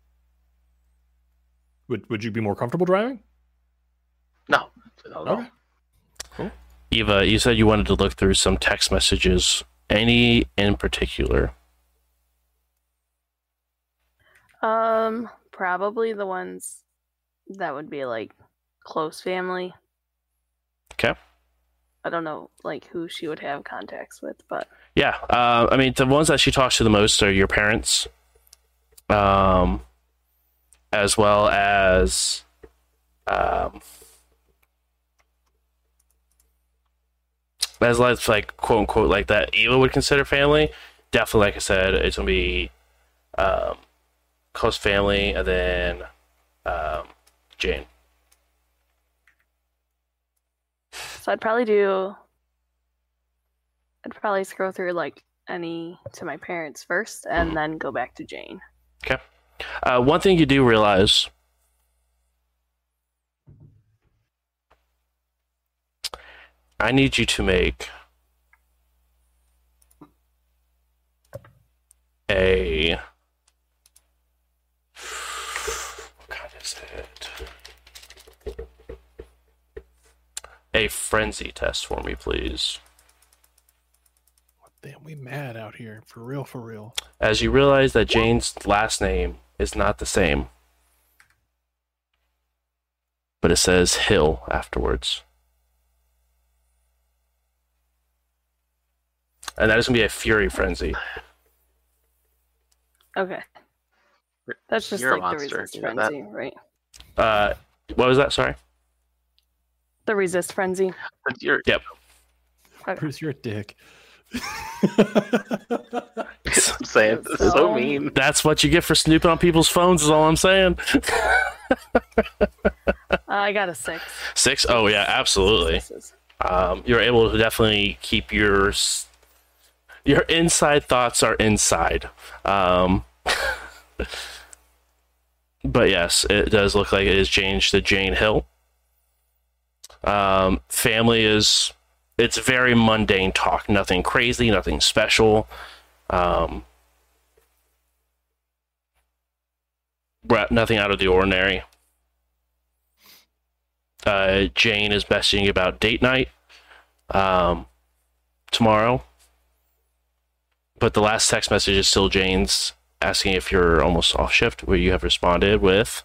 Would Would you be more comfortable driving? No, not at all. Okay. Eva, you said you wanted to look through some text messages. Any in particular? Um, probably the ones that would be like close family. Okay. I don't know like who she would have contacts with, but Yeah, uh, I mean the ones that she talks to the most are your parents, um, as well as, um, as like like quote unquote like that Eva would consider family. Definitely, like I said, it's gonna be um, close family, and then um, Jane. so I'd probably do. I'd probably scroll through like any to my parents first, and then go back to Jane. Okay. Uh, one thing you do realize I need you to make a what kind is it? A frenzy test for me, please. What damn, we mad out here for real, for real. As you realize that Jane's last name is not the same, but it says Hill afterwards. And that is going to be a Fury Frenzy. Okay, that's just You're like the monster, resist you know that? frenzy, right? Uh, what was that? Sorry. The resist frenzy. But you're Yep. Okay. Bruce, you're a dick. I'm saying this so So- mean. That's what you get for snooping on people's phones, is all I'm saying. Uh, I got a six. Six? Oh, yeah, absolutely. Um, you're able to definitely keep your your inside thoughts are inside. Um, but yes, it does look like it is changed to Jane Hill. Um, family is it's very mundane talk, nothing crazy, nothing special. Um, nothing out of the ordinary. Uh, Jane is messaging about date night um, tomorrow. But the last text message is still Jane's asking if you're almost off shift, where you have responded with,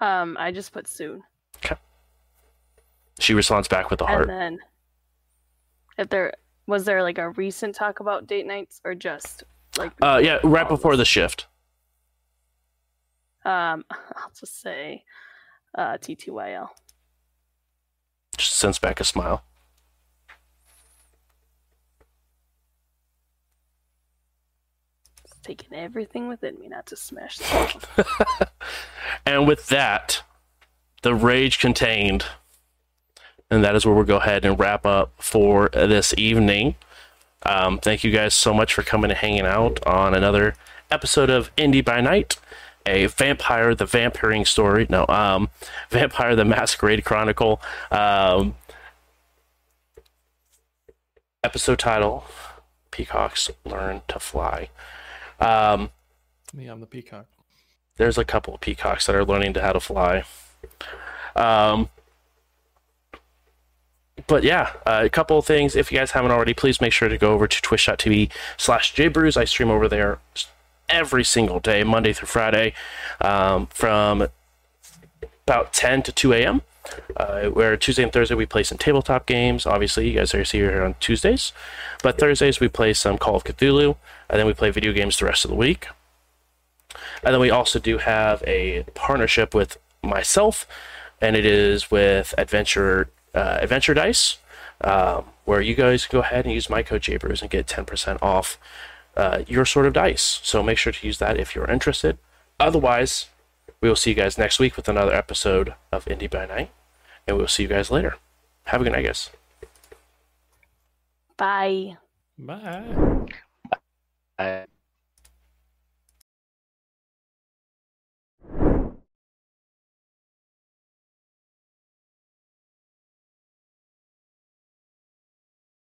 Um, I just put soon, she responds back with a heart. and then if there was there like a recent talk about date nights or just like Uh, yeah, right before the shift. Um, I'll just say uh, TTYL. Just sends back a smile. It's taking everything within me not to smash. The And with that, the rage contained. And that is where we'll go ahead and wrap up for this evening. Um, thank you guys so much for coming and hanging out on another episode of Indy by Night, a vampire the vampiring story. No, um, Vampire the Masquerade Chronicle. Um, episode title Peacocks Learn to Fly. Um, Me, I'm the peacock. there's a couple of peacocks that are learning to how to fly. Um, but yeah, uh, a couple of things. If you guys haven't already, please make sure to go over to twitch.tv slash jbrews. I stream over there every single day, Monday through Friday, um, from about 10 to 2 a.m. Uh, where Tuesday and Thursday we play some tabletop games. Obviously, you guys are here on Tuesdays, but Thursdays we play some Call of Cthulhu, and then we play video games the rest of the week. And then we also do have a partnership with myself, and it is with Adventure uh, Adventure Dice, um, where you guys can go ahead and use my code JBrews and get 10% off uh, your sort of dice. So make sure to use that if you're interested. Otherwise, we will see you guys next week with another episode of Indy by Night, and we'll see you guys later. Have a good night, guys. Bye. Bye. I,